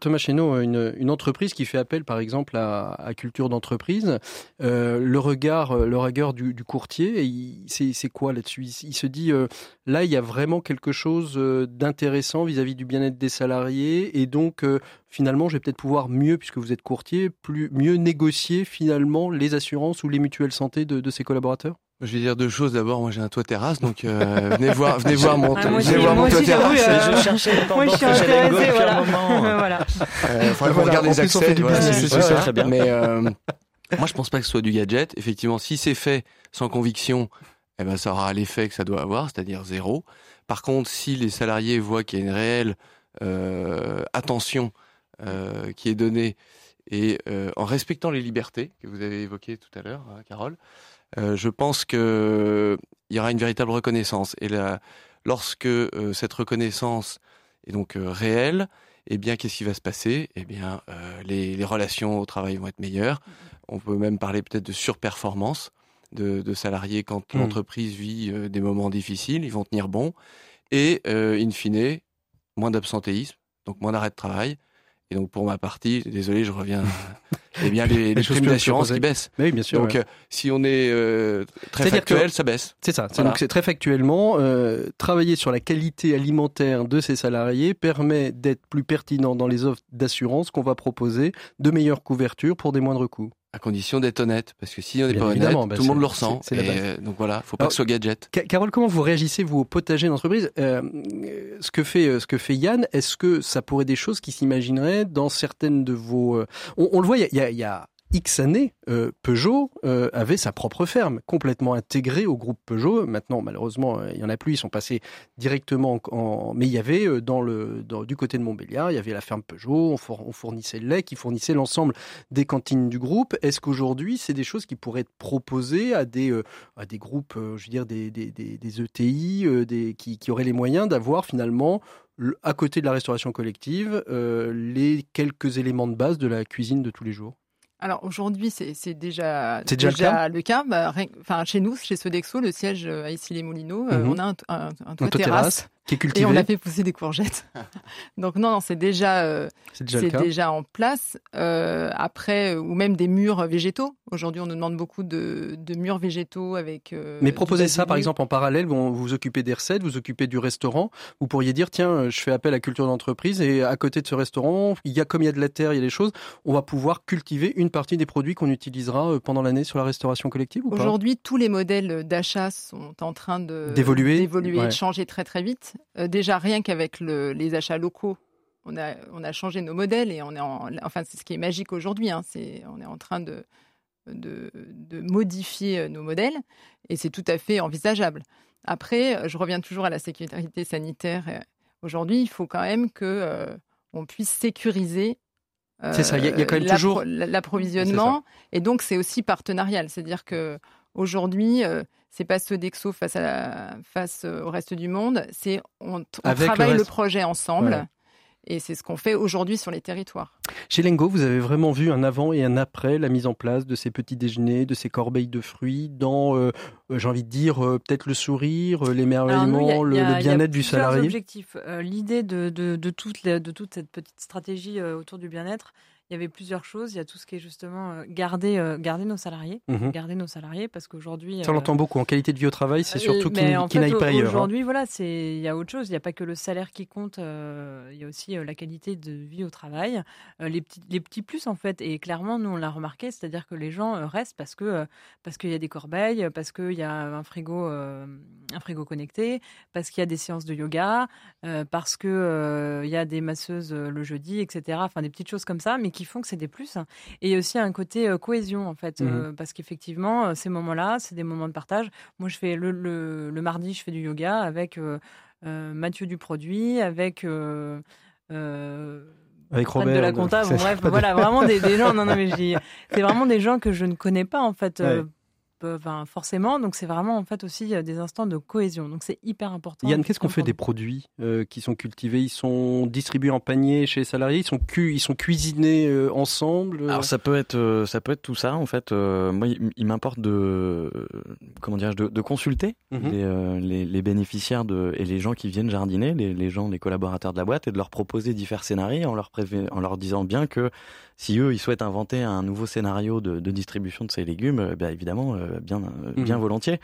Thomas Chéneau, une, une, entreprise qui fait appel, par exemple, à, à culture d'entreprise, euh, le regard, euh, le regard du, du courtier, c'est quoi là-dessus? Il, se dit, euh, là, il y a vraiment quelque chose d'intéressant vis-à-vis du bien-être des salariés, et donc euh, finalement, je vais peut-être pouvoir mieux, puisque vous êtes courtier, plus mieux négocier finalement les assurances ou les mutuelles santé de, de ses collaborateurs? Je vais dire deux choses. D'abord, moi j'ai un toit terrasse, donc euh, venez voir, venez voir mon, ah, venez voir mon toit terrasse. Euh, je cherchais le moi, je suis voilà. voilà. Euh, faudrait voilà, regarder les accès. Voilà, c'est ça, très bien. Mais euh, moi, je pense pas que ce soit du gadget. Effectivement, si c'est fait sans conviction, eh ben ça aura l'effet que ça doit avoir, c'est-à-dire zéro. Par contre, si les salariés voient qu'il y a une réelle euh, attention euh, qui est donnée et euh, en respectant les libertés que vous avez évoquées tout à l'heure, hein, Carole, euh, je pense qu'il y aura une véritable reconnaissance. Et lorsque euh, cette reconnaissance est donc euh, réelle, eh bien, qu'est-ce qui va se passer? Eh bien, les, les, relations au travail vont être meilleures. On peut même parler peut-être de surperformance de, de salariés quand mmh. l'entreprise vit des moments difficiles. Ils vont tenir bon. Et, in fine, moins d'absentéisme, donc moins d'arrêt de travail Et donc pour ma partie, désolé, je reviens. eh bien, les, les primes d'assurance qui baissent. Mais oui, bien sûr. Donc, si on est très factuel, ça baisse. C'est ça. Donc, c'est très factuellement, travailler sur la qualité alimentaire de ses salariés permet d'être plus pertinent dans les offres d'assurance qu'on va proposer, de meilleures couvertures pour des moindres coûts. À condition d'être honnête, parce que si on n'est pas honnête, bah, tout le monde le ressent. Et donc voilà, faut pas que ce soit gadget. Carole, comment vous réagissez vous au potager d'entreprise? Euh, Ce que fait euh, ce que fait Yann, est-ce que ça pourrait des choses qui s'imagineraient dans certaines de vos euh, on, le voit, il y a, y a X années, euh, Peugeot euh, avait sa propre ferme, complètement intégrée au groupe Peugeot. Maintenant, malheureusement, euh, il y en a plus. Ils sont passés directement en. Mais il y avait dans le du côté de Montbéliard, il y avait la ferme Peugeot. On, fournissait le lait, qui fournissait l'ensemble des cantines du groupe. Est-ce qu'aujourd'hui, c'est des choses qui pourraient être proposées à des groupes, je veux dire des des, ETI, qui, qui auraient les moyens d'avoir finalement à côté de la restauration collective, les quelques éléments de base de la cuisine de tous les jours? Alors aujourd'hui, c'est déjà, déjà, le cas. Bah, enfin, chez nous, chez Sodexo, le siège à Issy-les-Moulineaux, euh, mhm. on a un, un, un toit terrasse et on a fait pousser des courgettes. Donc non, non c'est déjà, euh, c'est déjà, en place. Euh, après, euh, ou même des murs végétaux. Aujourd'hui, on nous demande beaucoup de, de murs végétaux avec. Euh, Mais proposez ça, par exemple, en parallèle. Vous vous occupez des recettes, vous occupez du restaurant. Vous pourriez dire, tiens, je fais appel à culture d'entreprise et à côté de ce restaurant, il y a comme il y a de la terre, il y a des choses. On va pouvoir cultiver une partie des produits qu'on utilisera pendant l'année sur la restauration collective ou pas? Aujourd'hui, tous les modèles d'achat sont en train de d'évoluer, d'évoluer, de changer très très vite. Euh, déjà, rien qu'avec les achats locaux, on a, on a changé nos modèles et on est en, enfin, c'est ce qui est magique aujourd'hui. Hein, c'est, on est en train de, de, modifier euh, nos modèles et c'est tout à fait envisageable. Après, je reviens toujours à la sécurité sanitaire. Aujourd'hui, il faut quand même que on puisse sécuriser c'est ça, il y, a quand même toujours l'approvisionnement. Et donc, c'est aussi partenarial. C'est-à-dire que aujourd'hui, c'est pas Sodexo face, à face au reste du monde, c'est on, travaille le, projet ensemble. Et c'est ce qu'on fait aujourd'hui sur les territoires. Chez Lengo, vous avez vraiment vu un avant et un après la mise en place de ces petits déjeuners, de ces corbeilles de fruits, dans, euh, euh, j'ai envie de dire, euh, peut-être le sourire, l'émerveillement, le, bien-être du salarié? objectifs. L'idée de, de, de, toute, de toute cette petite stratégie autour du bien-être, il y avait plusieurs choses. Il y a tout ce qui est justement euh, garder, euh, garder nos salariés. Mhm. Garder nos salariés parce qu'aujourd'hui. Ça, on l'entend beaucoup. En qualité de vie au travail, c'est surtout qu'ils n'aillent pas ailleurs. Hein. Aujourd'hui, voilà, il y a autre chose. Il n'y a pas que le salaire qui compte. Euh, il y a aussi la qualité de vie au travail. les, petits, les petits plus, en fait. Et clairement, nous, on l'a remarqué. C'est-à-dire que les gens restent parce que parce qu'il y a des corbeilles, parce qu'il y a un frigo, un frigo connecté, parce qu'il y a des séances de yoga, parce qu'il il y a des masseuses le jeudi, etc. Enfin, des petites choses comme ça, mais qui font que c'est des plus. Et il y a aussi un côté euh, cohésion, en fait, mmh euh, parce qu'effectivement, euh, ces moments-là, c'est des moments de partage. Moi, je fais le, le, mardi, je fais du yoga avec Mathieu du produit, avec. avec Robert. De la compta, bref, voilà, vraiment des, des, gens. Non, non, mais c'est vraiment des gens que je ne connais pas en fait forcément. Donc c'est vraiment en fait aussi euh, des instants de cohésion. Donc c'est hyper important. Yann, qu'est-ce qu'on fait des produits euh, qui sont cultivés? Ils sont distribués en panier chez les salariés? Ils sont, ils sont cuisinés euh, ensemble Alors ça peut être ça peut être tout ça en fait. moi, il, m'importe de comment dire de, de consulter mhm. les, les, bénéficiaires de, et les gens qui viennent jardiner, les, les, gens, les collaborateurs de la boîte, et de leur proposer divers scénarios en leur, en leur disant bien que si eux, ils souhaitent inventer un nouveau scénario de, distribution de ces légumes, euh, bah, évidemment, euh, bien, euh, bien mhm. volontiers.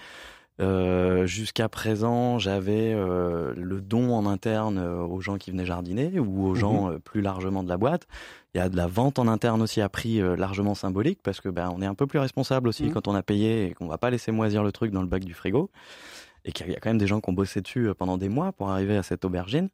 Jusqu'à présent, j'avais le don en interne aux gens qui venaient jardiner ou aux gens mhm. plus largement de la boîte. Il y a de la vente en interne aussi à prix largement symbolique parce que ben on est un peu plus responsable aussi mhm. quand on a payé et qu'on va pas laisser moisir le truc dans le bac du frigo et qu'il y a quand même des gens qui ont bossé dessus pendant des mois pour arriver à cette aubergine.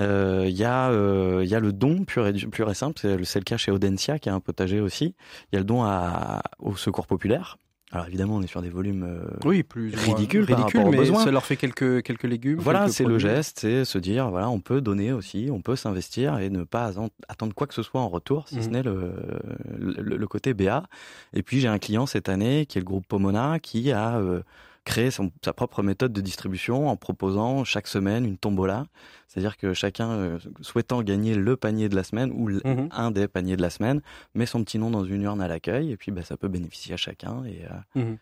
Il euh, y, euh, y, a le don pur et, pur et simple, c'est le cas chez Audencia qui a un potager aussi. Il y a le don à, au secours populaire. Alors évidemment, on est sur des volumes euh, oui, plus ridicules, ridicules mais ça leur fait quelques quelques légumes. Voilà, c'est le geste, c'est se dire voilà, on peut donner aussi, on peut s'investir et ne pas attendre quoi que ce soit en retour, si ce mhm. n'est le, le, côté BA. Et puis j'ai un client cette année qui est le groupe Pomona qui a créé sa propre méthode de distribution en proposant chaque semaine une tombola. C'est-à-dire que chacun euh, souhaitant gagner le panier de la semaine ou mhm. un des paniers de la semaine met son petit nom dans une urne à l'accueil et puis bah, ça peut bénéficier à chacun. Et, mhm.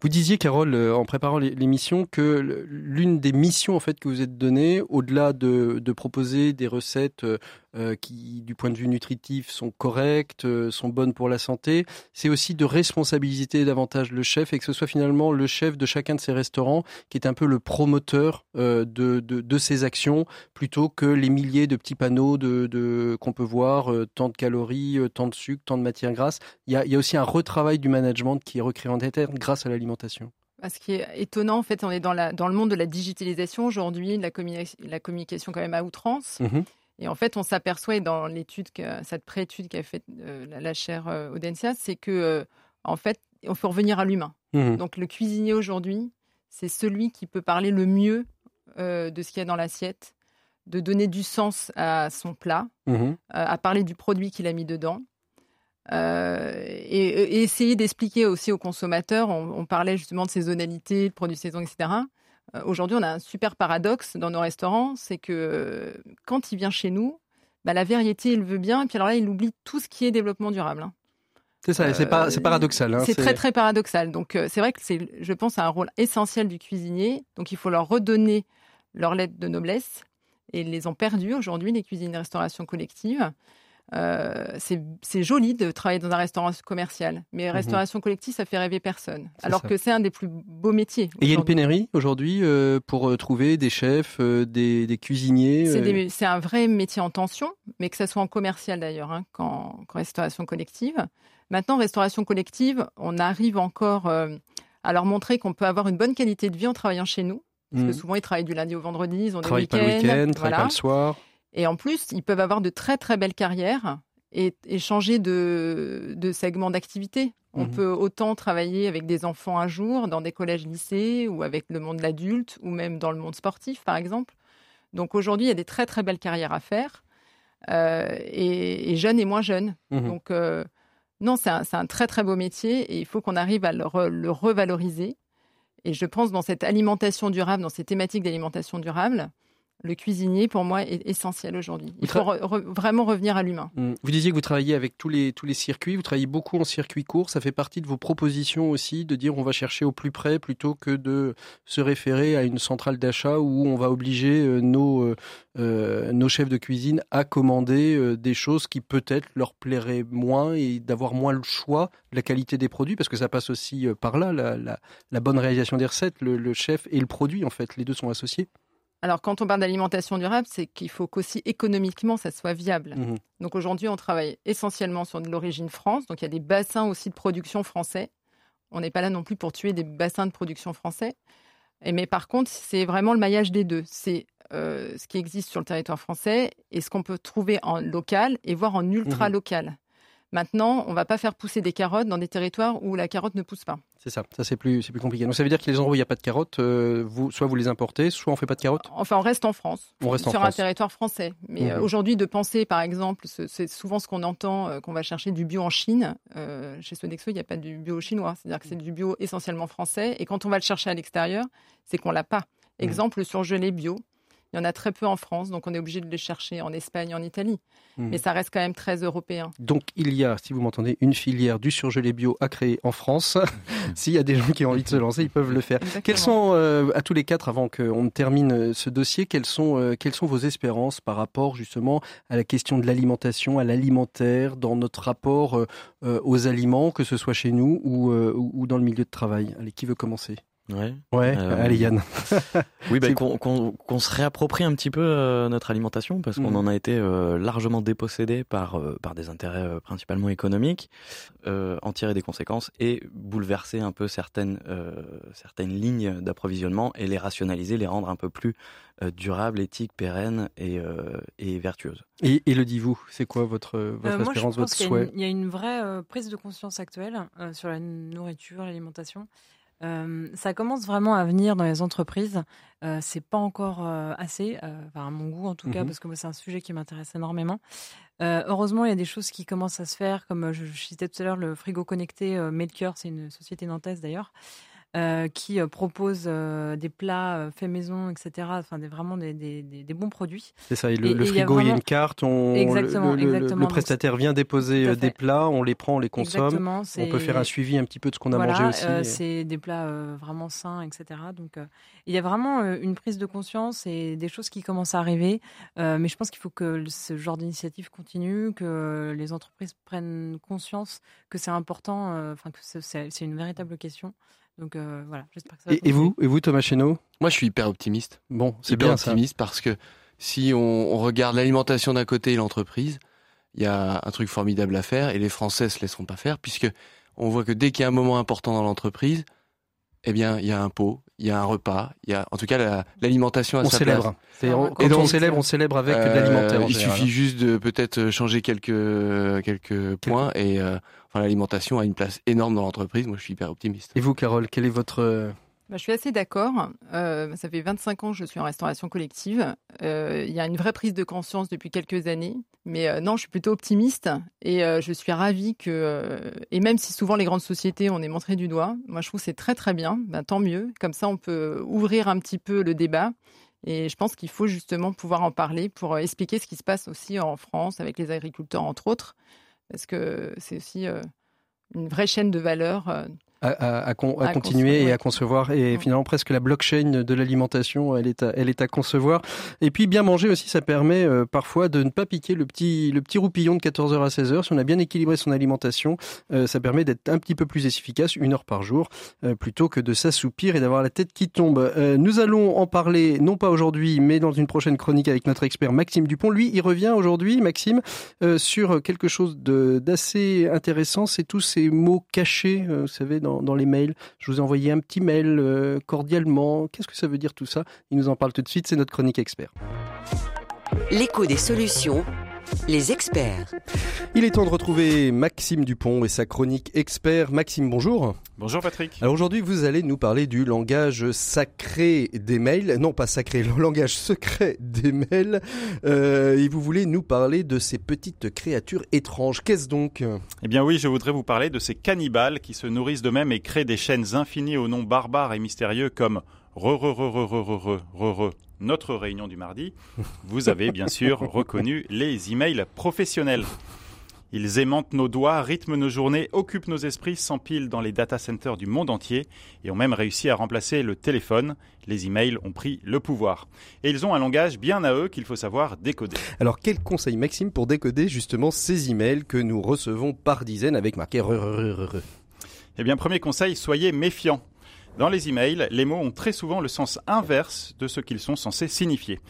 Vous disiez, Carole, euh, en préparant l'émission, que l'une des missions en fait que vous êtes donnée, au-delà de, de, proposer des recettes euh, euh, qui, du point de vue nutritif, sont correctes, euh, sont bonnes pour la santé. C'est aussi de responsabiliser davantage le chef et que ce soit finalement le chef de chacun de ces restaurants qui est un peu le promoteur euh, de, de, de, ces actions plutôt que les milliers de petits panneaux de, de qu'on peut voir, tant de calories, tant de sucre, tant de matières grasses. Il y a, il y a aussi un retravail du management qui est recréé en interne grâce à l'alimentation. Ce qui est étonnant, en fait, on est dans, la, dans le monde de la digitalisation aujourd'hui, la, la communication quand même à outrance. Mmh et en fait, on s'aperçoit dans l'étude, cette pré-étude qu'a fait euh, la chaire euh, Audencia, c'est que euh, en fait, il faut revenir à l'humain. Mmh Donc le cuisinier aujourd'hui, c'est celui qui peut parler le mieux de ce qu'il y a dans l'assiette, de donner du sens à son plat, mmh à parler du produit qu'il a mis dedans. Et, essayer d'expliquer aussi aux consommateurs, on, on, parlait justement de saisonnalité, de produits saison, etc. Euh, aujourd'hui, on a un super paradoxe dans nos restaurants, c'est que euh, quand il vient chez nous, bah, la variété, il veut bien, et puis alors là, il oublie tout ce qui est développement durable. Hein. C'est ça, c'est paradoxal. Hein, c'est très très paradoxal. Donc euh, c'est vrai que c'est, je pense, un rôle essentiel du cuisinier. Donc il faut leur redonner leur lettre de noblesse. Et ils les ont perdus aujourd'hui, les cuisines de restauration collective. Euh, c'est joli de travailler dans un restaurant commercial, mais mhm. restauration collective, ça fait rêver personne. Alors que c'est un des plus beaux métiers. Et il y a une pénurie aujourd'hui euh, pour euh, trouver des chefs, des, cuisiniers. C'est un vrai métier en tension, mais que ça soit en commercial d'ailleurs, hein, qu'en restauration collective. Maintenant, restauration collective, on arrive encore à leur montrer qu'on peut avoir une bonne qualité de vie en travaillant chez nous. Parce que mhm. souvent, ils travaillent du lundi au vendredi, ils ont des week-ends. Pas le week-end, travaillent pas le soir. Et en plus, ils peuvent avoir de très très belles carrières et, changer de, de segment d'activité. On mhm. peut autant travailler avec des enfants un jour dans des collèges-lycées ou avec le monde de l'adulte ou même dans le monde sportif, par exemple. Donc aujourd'hui, il y a des très très belles carrières à faire, euh, et, jeunes et moins jeunes. Mhm. Donc euh, non, c'est un, un, très très beau métier et il faut qu'on arrive à le, le, revaloriser. Et je pense dans cette alimentation durable, dans ces thématiques d'alimentation durable, le cuisinier, pour moi, est essentiel aujourd'hui. Il faut vraiment revenir à l'humain. Mmh. Vous disiez que vous travaillez avec tous les, tous les circuits, vous travaillez beaucoup en circuit court, ça fait partie de vos propositions aussi, de dire on va chercher au plus près plutôt que de se référer à une centrale d'achat où on va obliger euh, nos, euh, euh, nos chefs de cuisine à commander des choses qui peut-être leur plairaient moins et d'avoir moins le choix de la qualité des produits, parce que ça passe aussi par là, la, la, bonne réalisation des recettes, le, le chef et le produit, en fait, les deux sont associés. Alors, quand on parle d'alimentation durable, c'est qu'il faut qu'aussi économiquement, ça soit viable. Mhm. Donc aujourd'hui, on travaille essentiellement sur de l'origine France. Donc il y a des bassins aussi de production français. On n'est pas là non plus pour tuer des bassins de production français. Et mais par contre, c'est vraiment le maillage des deux. C'est euh, ce qui existe sur le territoire français et ce qu'on peut trouver en local et voire en ultra mhm. local. Maintenant, on ne va pas faire pousser des carottes dans des territoires où la carotte ne pousse pas. C'est ça, ça c'est plus, c'est plus compliqué. Donc ça veut dire que les endroits où il n'y a pas de carottes, euh, vous, soit vous les importez, soit on fait pas de carottes? Enfin, on reste en France, on reste sur un territoire français. Mais euh, mhm. aujourd'hui, de penser, par exemple, c'est souvent ce qu'on entend, euh, qu'on va chercher du bio en Chine. chez Sodexo, il n'y a pas du bio chinois, c'est-à-dire que c'est du bio essentiellement français. Et quand on va le chercher à l'extérieur, c'est qu'on l'a pas. Mhm. Exemple, le surgelé bio. Il y en a très peu en France, donc on est obligé de les chercher en Espagne, en Italie. Hmm. Mais ça reste quand même très européen. Donc il y a, si vous m'entendez, une filière du surgelé bio à créer en France. S'il y a des gens qui ont envie de se lancer, ils peuvent le faire. Quels sont, euh, à tous les quatre, avant qu'on termine euh, ce dossier, quelles sont, euh, quelles sont vos espérances par rapport justement à la question de l'alimentation, à l'alimentaire, dans notre rapport aux aliments, que ce soit chez nous ou, ou dans le milieu de travail? Allez, qui veut commencer? Ouais. Ouais. Euh, allez Yann. oui, bah, qu'on se réapproprie un petit peu euh, notre alimentation parce qu'on mm. en a été euh, largement dépossédé par par des intérêts principalement économiques, en tirer des conséquences et bouleverser un peu certaines certaines lignes d'approvisionnement et les rationaliser, les rendre un peu plus durables, éthiques, pérennes et et vertueuses. Et, et le dites-vous, c'est quoi votre votre espérance, votre souhait? Il y a une vraie prise de conscience actuelle sur la nourriture, l'alimentation. Euh, ça commence vraiment à venir dans les entreprises. Euh, c'est pas encore euh, assez, euh, à mon goût en tout cas, mmh parce que c'est un sujet qui m'intéresse énormément. heureusement, il y a des choses qui commencent à se faire, comme je, citais tout à l'heure le frigo connecté Melker, c'est une société nantaise d'ailleurs. Euh, qui proposent des plats faits maison, etc. Enfin, des, vraiment des, des, des bons produits. C'est ça, le, frigo, il y a une carte, on, exactement, le, exactement. le, prestataire vient déposer des plats, on les prend, on les consomme. On peut faire un suivi un petit peu de ce qu'on a mangé aussi. c'est des plats vraiment sains, etc. Donc, il y a vraiment une prise de conscience et des choses qui commencent à arriver. mais je pense qu'il faut que ce genre d'initiative continue, que les entreprises prennent conscience que c'est important, euh, enfin que c'est une véritable question. Donc euh, voilà, j'espère que ça. et, et vous, et vous, Thomas Chéneau Moi, je suis hyper optimiste. Bon, c'est bien optimiste parce que si on, regarde l'alimentation d'un côté et l'entreprise, il y a un truc formidable à faire et les Français se laisseront pas faire puisque on voit que dès qu'il y a un moment important dans l'entreprise, eh bien, il y a un pot, il y a un repas, il y a en tout cas l'alimentation à on sa célèbre. place. Quand on célèbre, on célèbre avec de l'alimentaire. Euh, il suffit juste de peut-être changer quelques quelques points et euh, enfin, l'alimentation a une place énorme dans l'entreprise. Moi, je suis hyper optimiste. Et vous, Carole, quel est votre bah, je suis assez d'accord. Euh, ça fait 25 ans que je suis en restauration collective. Euh, il y a une vraie prise de conscience depuis quelques années. Mais euh, non, je suis plutôt optimiste et je suis ravie que, et même si souvent les grandes sociétés, on est montré du doigt, moi je trouve c'est très très bien. Ben, tant mieux. Comme ça, on peut ouvrir un petit peu le débat. Et je pense qu'il faut justement pouvoir en parler pour expliquer ce qui se passe aussi en France avec les agriculteurs, entre autres. Parce que c'est aussi une vraie chaîne de valeur à, continuer et à concevoir. Et finalement, presque la blockchain de l'alimentation, elle est, à, elle est à concevoir. Et puis, bien manger aussi, ça permet euh, parfois de ne pas piquer le petit, le petit roupillon de 14h à 16h. Si on a bien équilibré son alimentation, euh, ça permet d'être un petit peu plus efficace, une heure par jour, euh, plutôt que de s'assoupir et d'avoir la tête qui tombe. nous allons en parler, non pas aujourd'hui, mais dans une prochaine chronique avec notre expert Maxime Dupont. Lui, il revient aujourd'hui, Maxime, sur quelque chose d'assez intéressant. C'est tous ces mots cachés, vous savez, dans dans, les mails. Je vous ai envoyé un petit mail euh, cordialement. Qu'est-ce que ça veut dire tout ça? Il nous en parle tout de suite, c'est notre chronique expert. L'écho des solutions les experts. Il est temps de retrouver Maxime Dupont et sa chronique expert. Maxime, bonjour. Bonjour Patrick. Alors aujourd'hui, vous allez nous parler du langage sacré des mails. Non, pas sacré, le langage secret des mails. Euh, et vous voulez nous parler de ces petites créatures étranges. Qu'est-ce donc? Eh bien oui, je voudrais vous parler de ces cannibales qui se nourrissent d'eux-mêmes et créent des chaînes infinies aux noms barbares et mystérieux comme re re re re re re re re notre réunion du mardi, vous avez bien sûr reconnu les emails professionnels. Ils aimantent nos doigts, rythment nos journées, occupent nos esprits, s'empilent dans les data centers du monde entier et ont même réussi à remplacer le téléphone. Les emails ont pris le pouvoir. Et ils ont un langage bien à eux qu'il faut savoir décoder. Alors quel conseil Maxime pour décoder justement ces emails que nous recevons par dizaines avec marqué Eh bien premier conseil, soyez méfiants. Dans les emails, les mots ont très souvent le sens inverse de ce qu'ils sont censés signifier.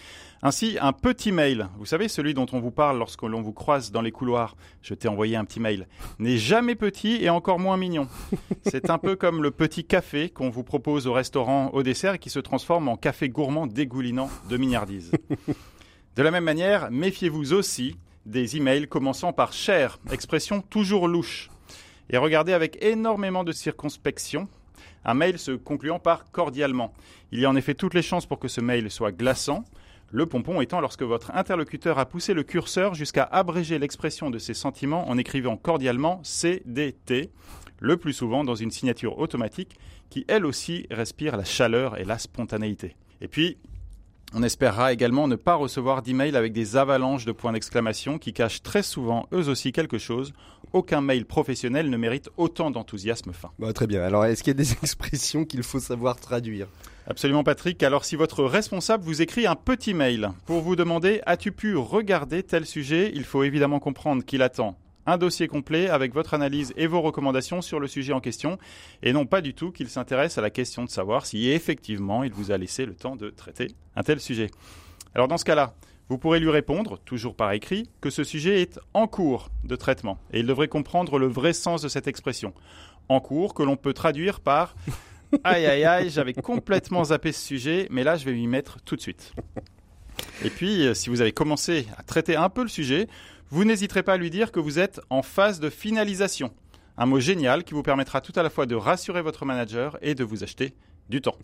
Ainsi, un petit mail, vous savez celui dont on vous parle lorsque l'on vous croise dans les couloirs, je t'ai envoyé un petit mail, n'est jamais petit et encore moins mignon. C'est un peu comme le petit café qu'on vous propose au restaurant au dessert et qui se transforme en café gourmand dégoulinant de mignardise. De la même manière, méfiez-vous aussi des emails commençant par cher, expression toujours louche. Et regardez avec énormément de circonspection un mail se concluant par cordialement. Il y a en effet toutes les chances pour que ce mail soit glaçant, le pompon étant lorsque votre interlocuteur a poussé le curseur jusqu'à abréger l'expression de ses sentiments en écrivant cordialement CDT, le plus souvent dans une signature automatique qui elle aussi respire la chaleur et la spontanéité. Et puis, on espérera également ne pas recevoir d'emails avec des avalanches de points d'exclamation qui cachent très souvent eux aussi quelque chose. Aucun mail professionnel ne mérite autant d'enthousiasme fin. Bah, très bien. Alors, est-ce qu'il y a des expressions qu'il faut savoir traduire? Absolument Patrick. Alors si votre responsable vous écrit un petit mail pour vous demander as-tu pu regarder tel sujet, il faut évidemment comprendre qu'il attend un dossier complet avec votre analyse et vos recommandations sur le sujet en question, et non pas du tout qu'il s'intéresse à la question de savoir si effectivement il vous a laissé le temps de traiter un tel sujet. Alors dans ce cas-là, vous pourrez lui répondre, toujours par écrit, que ce sujet est en cours de traitement, et il devrait comprendre le vrai sens de cette expression. En cours, que l'on peut traduire par Aïe aïe aïe, j'avais complètement zappé ce sujet, mais là je vais m'y mettre tout de suite. Et puis, euh, si vous avez commencé à traiter un peu le sujet, vous n'hésiterez pas à lui dire que vous êtes en phase de finalisation. Un mot génial qui vous permettra tout à la fois de rassurer votre manager et de vous acheter du temps.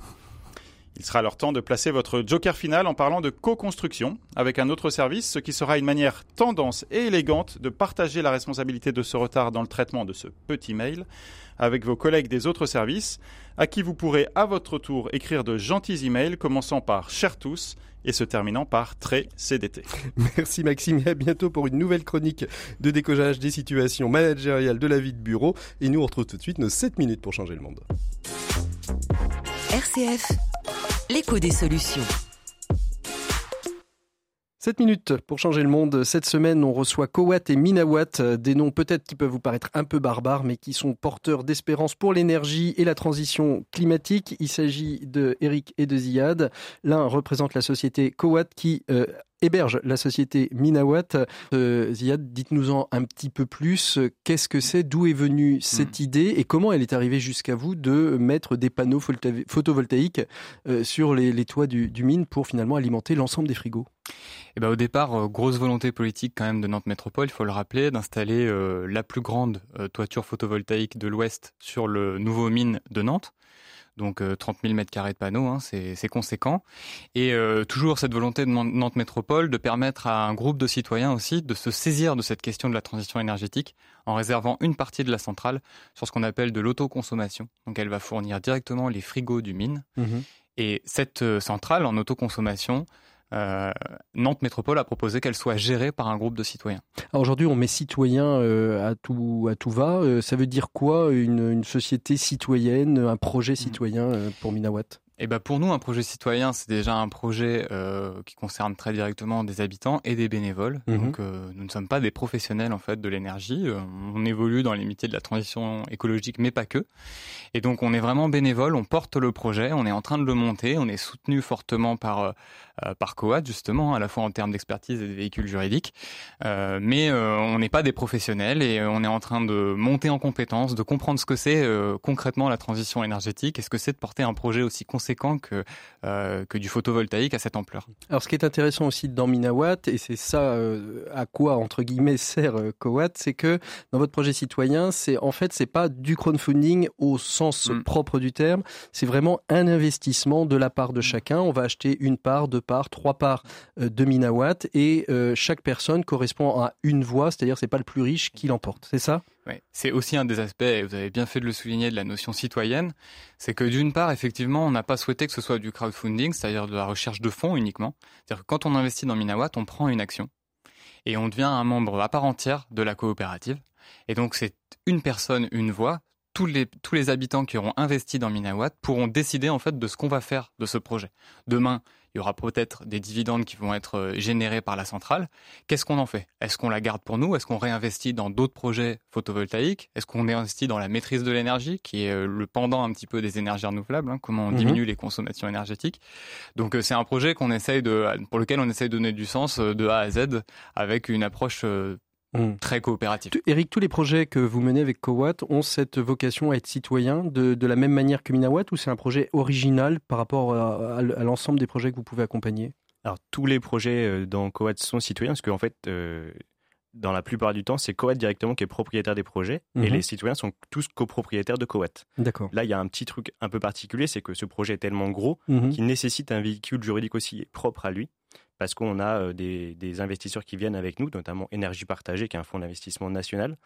Il sera alors temps de placer votre joker final en parlant de co-construction avec un autre service, ce qui sera une manière tendance et élégante de partager la responsabilité de ce retard dans le traitement de ce petit mail avec vos collègues des autres services, à qui vous pourrez à votre tour écrire de gentils emails commençant par cher tous et se terminant par très CDT. Merci Maxime et à bientôt pour une nouvelle chronique de décollage des situations managériales de la vie de bureau. Et nous on retrouve tout de suite nos 7 minutes pour changer le monde. RCF l'écho des solutions. 7 minutes pour changer le monde. Cette semaine, on reçoit Kowat et Minawat, des noms peut-être qui peuvent vous paraître un peu barbares, mais qui sont porteurs d'espérance pour l'énergie et la transition climatique. Il s'agit de Eric et de Ziad. L'un représente la société Kowat qui euh, héberge la société Minawat. Euh, Ziad, dites-nous-en un petit peu plus. Qu'est-ce que c'est? D'où est venue cette hmm. idée? Et comment elle est arrivée jusqu'à vous de mettre des panneaux photovoltaïques euh, sur les, toits du, mine pour finalement alimenter l'ensemble des frigos? Eh ben, au départ, euh, grosse volonté politique quand même de Nantes Métropole, il faut le rappeler, d'installer la plus grande toiture photovoltaïque de l'Ouest sur le nouveau mine de Nantes donc 30 000 mètres carrés de panneaux, hein, c'est conséquent. Et euh, toujours cette volonté de Nantes Métropole de permettre à un groupe de citoyens aussi de se saisir de cette question de la transition énergétique en réservant une partie de la centrale sur ce qu'on appelle de l'autoconsommation. Donc elle va fournir directement les frigos du mine. Mmh Et cette euh, centrale en autoconsommation, euh, Nantes Métropole a proposé qu'elle soit gérée par un groupe de citoyens. Aujourd'hui, on met citoyen euh, à, tout, va. Euh, ça veut dire quoi une, une société citoyenne, un projet citoyen pour Minawat? Eh ben pour nous, un projet citoyen, c'est déjà un projet euh, qui concerne très directement des habitants et des bénévoles. Mhm. Donc, euh, nous ne sommes pas des professionnels en fait de l'énergie. Euh, on évolue dans les métiers de la transition écologique, mais pas que. Et donc, on est vraiment bénévole. On porte le projet. On est en train de le monter. On est soutenu fortement par par Coat justement, à la fois en termes d'expertise et de véhicules juridiques. mais on n'est pas des professionnels et on est en train de monter en compétences, de comprendre ce que c'est concrètement la transition énergétique et ce que c'est de porter un projet aussi conséquent que, euh, que du photovoltaïque à cette ampleur. Alors ce qui est intéressant aussi dans Minawatt, et c'est ça euh, à quoi entre guillemets sert euh, Cowatt, c'est que dans votre projet citoyen, c'est en fait c'est pas du crowdfunding au sens mm. propre du terme, c'est vraiment un investissement de la part de chacun. On va acheter une part, deux parts, trois parts de Minawatt et chaque personne correspond à une voix, c'est-à-dire c'est pas le plus riche qui l'emporte. C'est ça? C'est aussi un des aspects, et vous avez bien fait de le souligner, de la notion citoyenne, c'est que d'une part, effectivement, on n'a pas souhaité que ce soit du crowdfunding, c'est-à-dire de la recherche de fonds uniquement. C'est-à-dire que quand on investit dans Minawatt, on prend une action et on devient un membre à part entière de la coopérative. Et donc c'est une personne, une voix. Tous les, tous les habitants qui auront investi dans Minawatt pourront décider en fait de ce qu'on va faire de ce projet. Demain, il y aura peut-être des dividendes qui vont être euh, générés par la centrale. Qu'est-ce qu'on en fait? Est-ce qu'on la garde pour nous? Est-ce qu'on réinvestit dans d'autres projets photovoltaïques? Est-ce qu'on investit dans la maîtrise de l'énergie, qui est euh, le pendant un petit peu des énergies renouvelables hein, Comment on mhm. diminue les consommations énergétiques? Donc euh, c'est un projet qu'on essaye de, pour lequel on essaye de donner du sens de A à Z avec une approche Mm. très coopératif. Eric, tous les projets que vous menez avec Cowatt ont cette vocation à être citoyens de, la même manière que Minawatt ou c'est un projet original par rapport à, l'ensemble des projets que vous pouvez accompagner? Alors tous les projets euh, dans Cowatt sont citoyens parce qu'en fait, euh, dans la plupart du temps, c'est Cowatt directement qui est propriétaire des projets et mhm. les citoyens sont tous copropriétaires de Cowatt. D'accord. Là, il y a un petit truc un peu particulier, c'est que ce projet est tellement gros mhm. qu'il nécessite un véhicule juridique aussi propre à lui parce qu'on a euh, des, investisseurs qui viennent avec nous, notamment Énergie Partagée, qui est un fonds d'investissement national,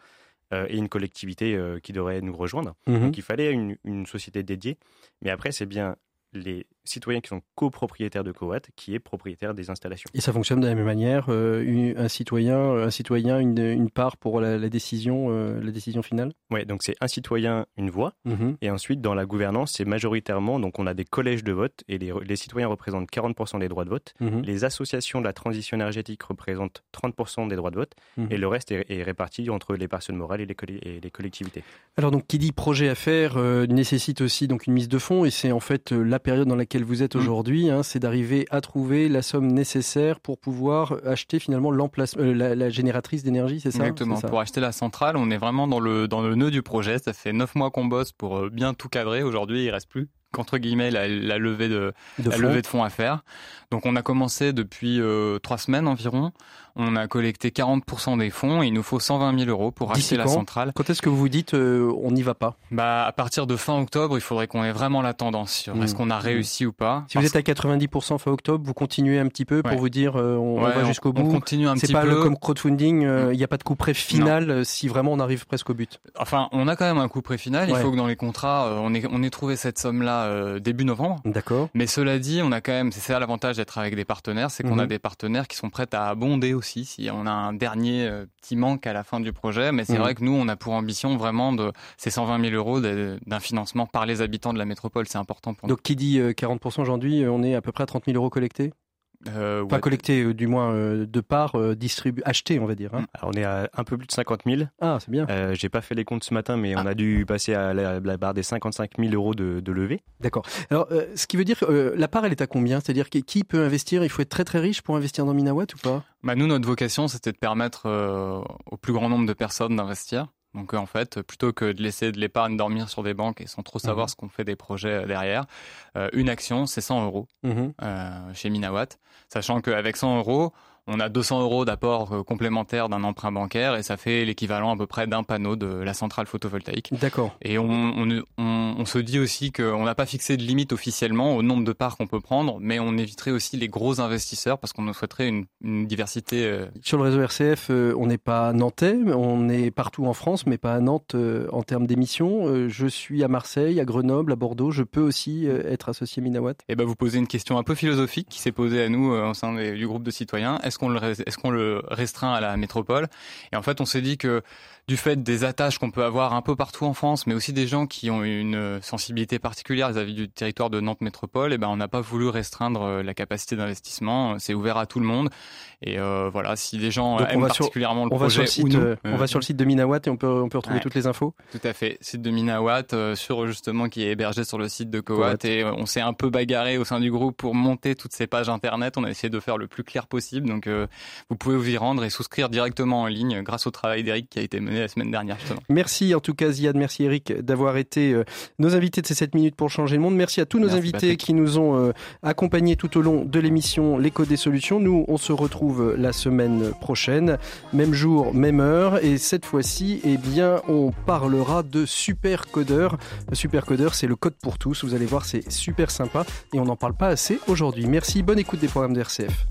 euh, et une collectivité euh, qui devrait nous rejoindre. Mhm. Donc il fallait une, une, société dédiée. Mais après, c'est bien les citoyens qui sont copropriétaires de Coat, qui est propriétaire des installations. Et ça fonctionne de la même manière euh, Un citoyen, un citoyen une, part pour la, décision, euh, la décision finale? Oui, donc c'est un citoyen, une voix. Mhm. Et ensuite, dans la gouvernance, c'est majoritairement, donc on a des collèges de vote et les, citoyens représentent 40% des droits de vote. Mhm. Les associations de la transition énergétique représentent 30% des droits de vote. Mhm. Et le reste est, réparti entre les personnes morales et les, et les, collectivités. Alors, donc, qui dit projet à faire euh, nécessite aussi donc une mise de fonds et c'est en fait la période dans laquelle vous êtes mm. aujourd'hui, hein, c'est d'arriver à trouver la somme nécessaire pour pouvoir acheter finalement euh, la, génératrice d'énergie, c'est ça? Exactement. Pour acheter la centrale, on est vraiment dans le, dans le nœud du projet. Ça fait neuf mois qu'on bosse pour euh, bien tout cadrer. Aujourd'hui, il reste plus qu'entre guillemets la, levée de, la levée de fonds à faire. Donc on a commencé depuis euh, trois semaines environ. On a collecté 40% des fonds et il nous faut 120 000 euros pour acheter la centrale. Quand est-ce que vous vous dites euh, on n'y va pas? Bah à partir de fin octobre, il faudrait qu'on ait vraiment la tendance sur est-ce hmm. qu'on a hmm. réussi ou pas. Si vous êtes à 90% fin octobre, vous continuez un petit peu pour vous dire euh, on, va jusqu'au bout. On continue un petit pas peu. C'est pas comme crowdfunding, euh, il n'y a pas de coup près final si vraiment on arrive presque au but. Enfin, on a quand même un coup près final. Il faut que dans les contrats, on ait, on ait trouvé cette somme-là début novembre. D'accord. Mais cela dit, on a quand même, c'est ça l'avantage d'être avec des partenaires, c'est qu'on a mhm. des partenaires qui sont prêts à abonder aussi si on a un dernier petit manque à la fin du projet. Mais c'est mhm. vrai que nous, on a pour ambition vraiment de ces 120 000 euros d'un financement par les habitants de la métropole. C'est important pour nous. Donc qui dit 40% euh, aujourd'hui, euh, on est à peu près à 30 000 euros collectés? Euh, pas collecté, euh, du moins de part distribué, acheté, on va dire. Hein. on est à un peu plus de 50 000. Ah, c'est bien. Euh, J'ai pas fait les comptes ce matin, mais on ah. a dû passer à la, barre des 55 000 euros de, de levée. D'accord. Alors, ce qui veut dire que la part, elle est à combien? C'est-à-dire qui peut investir? Il faut être très très riche pour investir dans Minawatt ou pas? Bah, Nous, notre vocation, c'était de permettre au plus grand nombre de personnes d'investir. Donc en fait, plutôt que de laisser de l'épargne dormir sur des banques et sans trop savoir mhm. ce qu'on fait des projets euh, derrière, euh, une action, c'est 100 euros mhm. euh, chez Minawatt, sachant qu'avec 100 euros, on a 200 euros d'apport euh, complémentaire d'un emprunt bancaire et ça fait l'équivalent à peu près d'un panneau de la centrale photovoltaïque. D'accord. Et on, on, on, se dit aussi qu'on n'a pas fixé de limite officiellement au nombre de parts qu'on peut prendre, mais on éviterait aussi les gros investisseurs parce qu'on souhaiterait une, une diversité. Euh, Sur le réseau RCF, euh, on n'est pas nantais, on est partout en France, mais pas à Nantes en termes d'émissions. Je suis à Marseille, à Grenoble, à Bordeaux. Je peux aussi être associé Minawatt. Et eh ben vous posez une question un peu philosophique qui s'est posée à nous au sein du groupe de citoyens. Est-ce qu'on le, est-ce qu'on le restreint à la métropole? Et en fait, on s'est dit que du fait des attaches qu'on peut avoir un peu partout en France, mais aussi des gens qui ont une sensibilité particulière vis-à-vis du territoire de Nantes Métropole, et eh ben on n'a pas voulu restreindre euh, la capacité d'investissement. C'est ouvert à tout le monde. Et euh, voilà, si des gens aiment particulièrement le projet, va nous, euh, on va sur le site de Minawatt et on peut on peut retrouver toutes les infos. Tout à fait, site de Minawatt sur justement qui est hébergé sur le site de Coat et on s'est un peu bagarré au sein du groupe pour monter toutes ces pages internet. On a essayé de faire le plus clair possible. Donc vous pouvez vous y rendre et souscrire directement en ligne grâce au travail d'Eric qui a été mené la semaine dernière. Merci en tout cas Ziad, merci Eric d'avoir été euh, nos invités de ces 7 minutes pour changer le monde. Merci à tous nos invités qui nous ont euh, accompagnés tout au long de l'émission L'écho des solutions. Nous, on se retrouve la semaine prochaine, même jour, même heure. Et cette fois-ci, eh bien, on parlera de super codeur. Super codeur, c'est le code pour tous. Vous allez voir, c'est super sympa et on n'en parle pas assez aujourd'hui. Merci, bonne écoute des programmes d'RCF.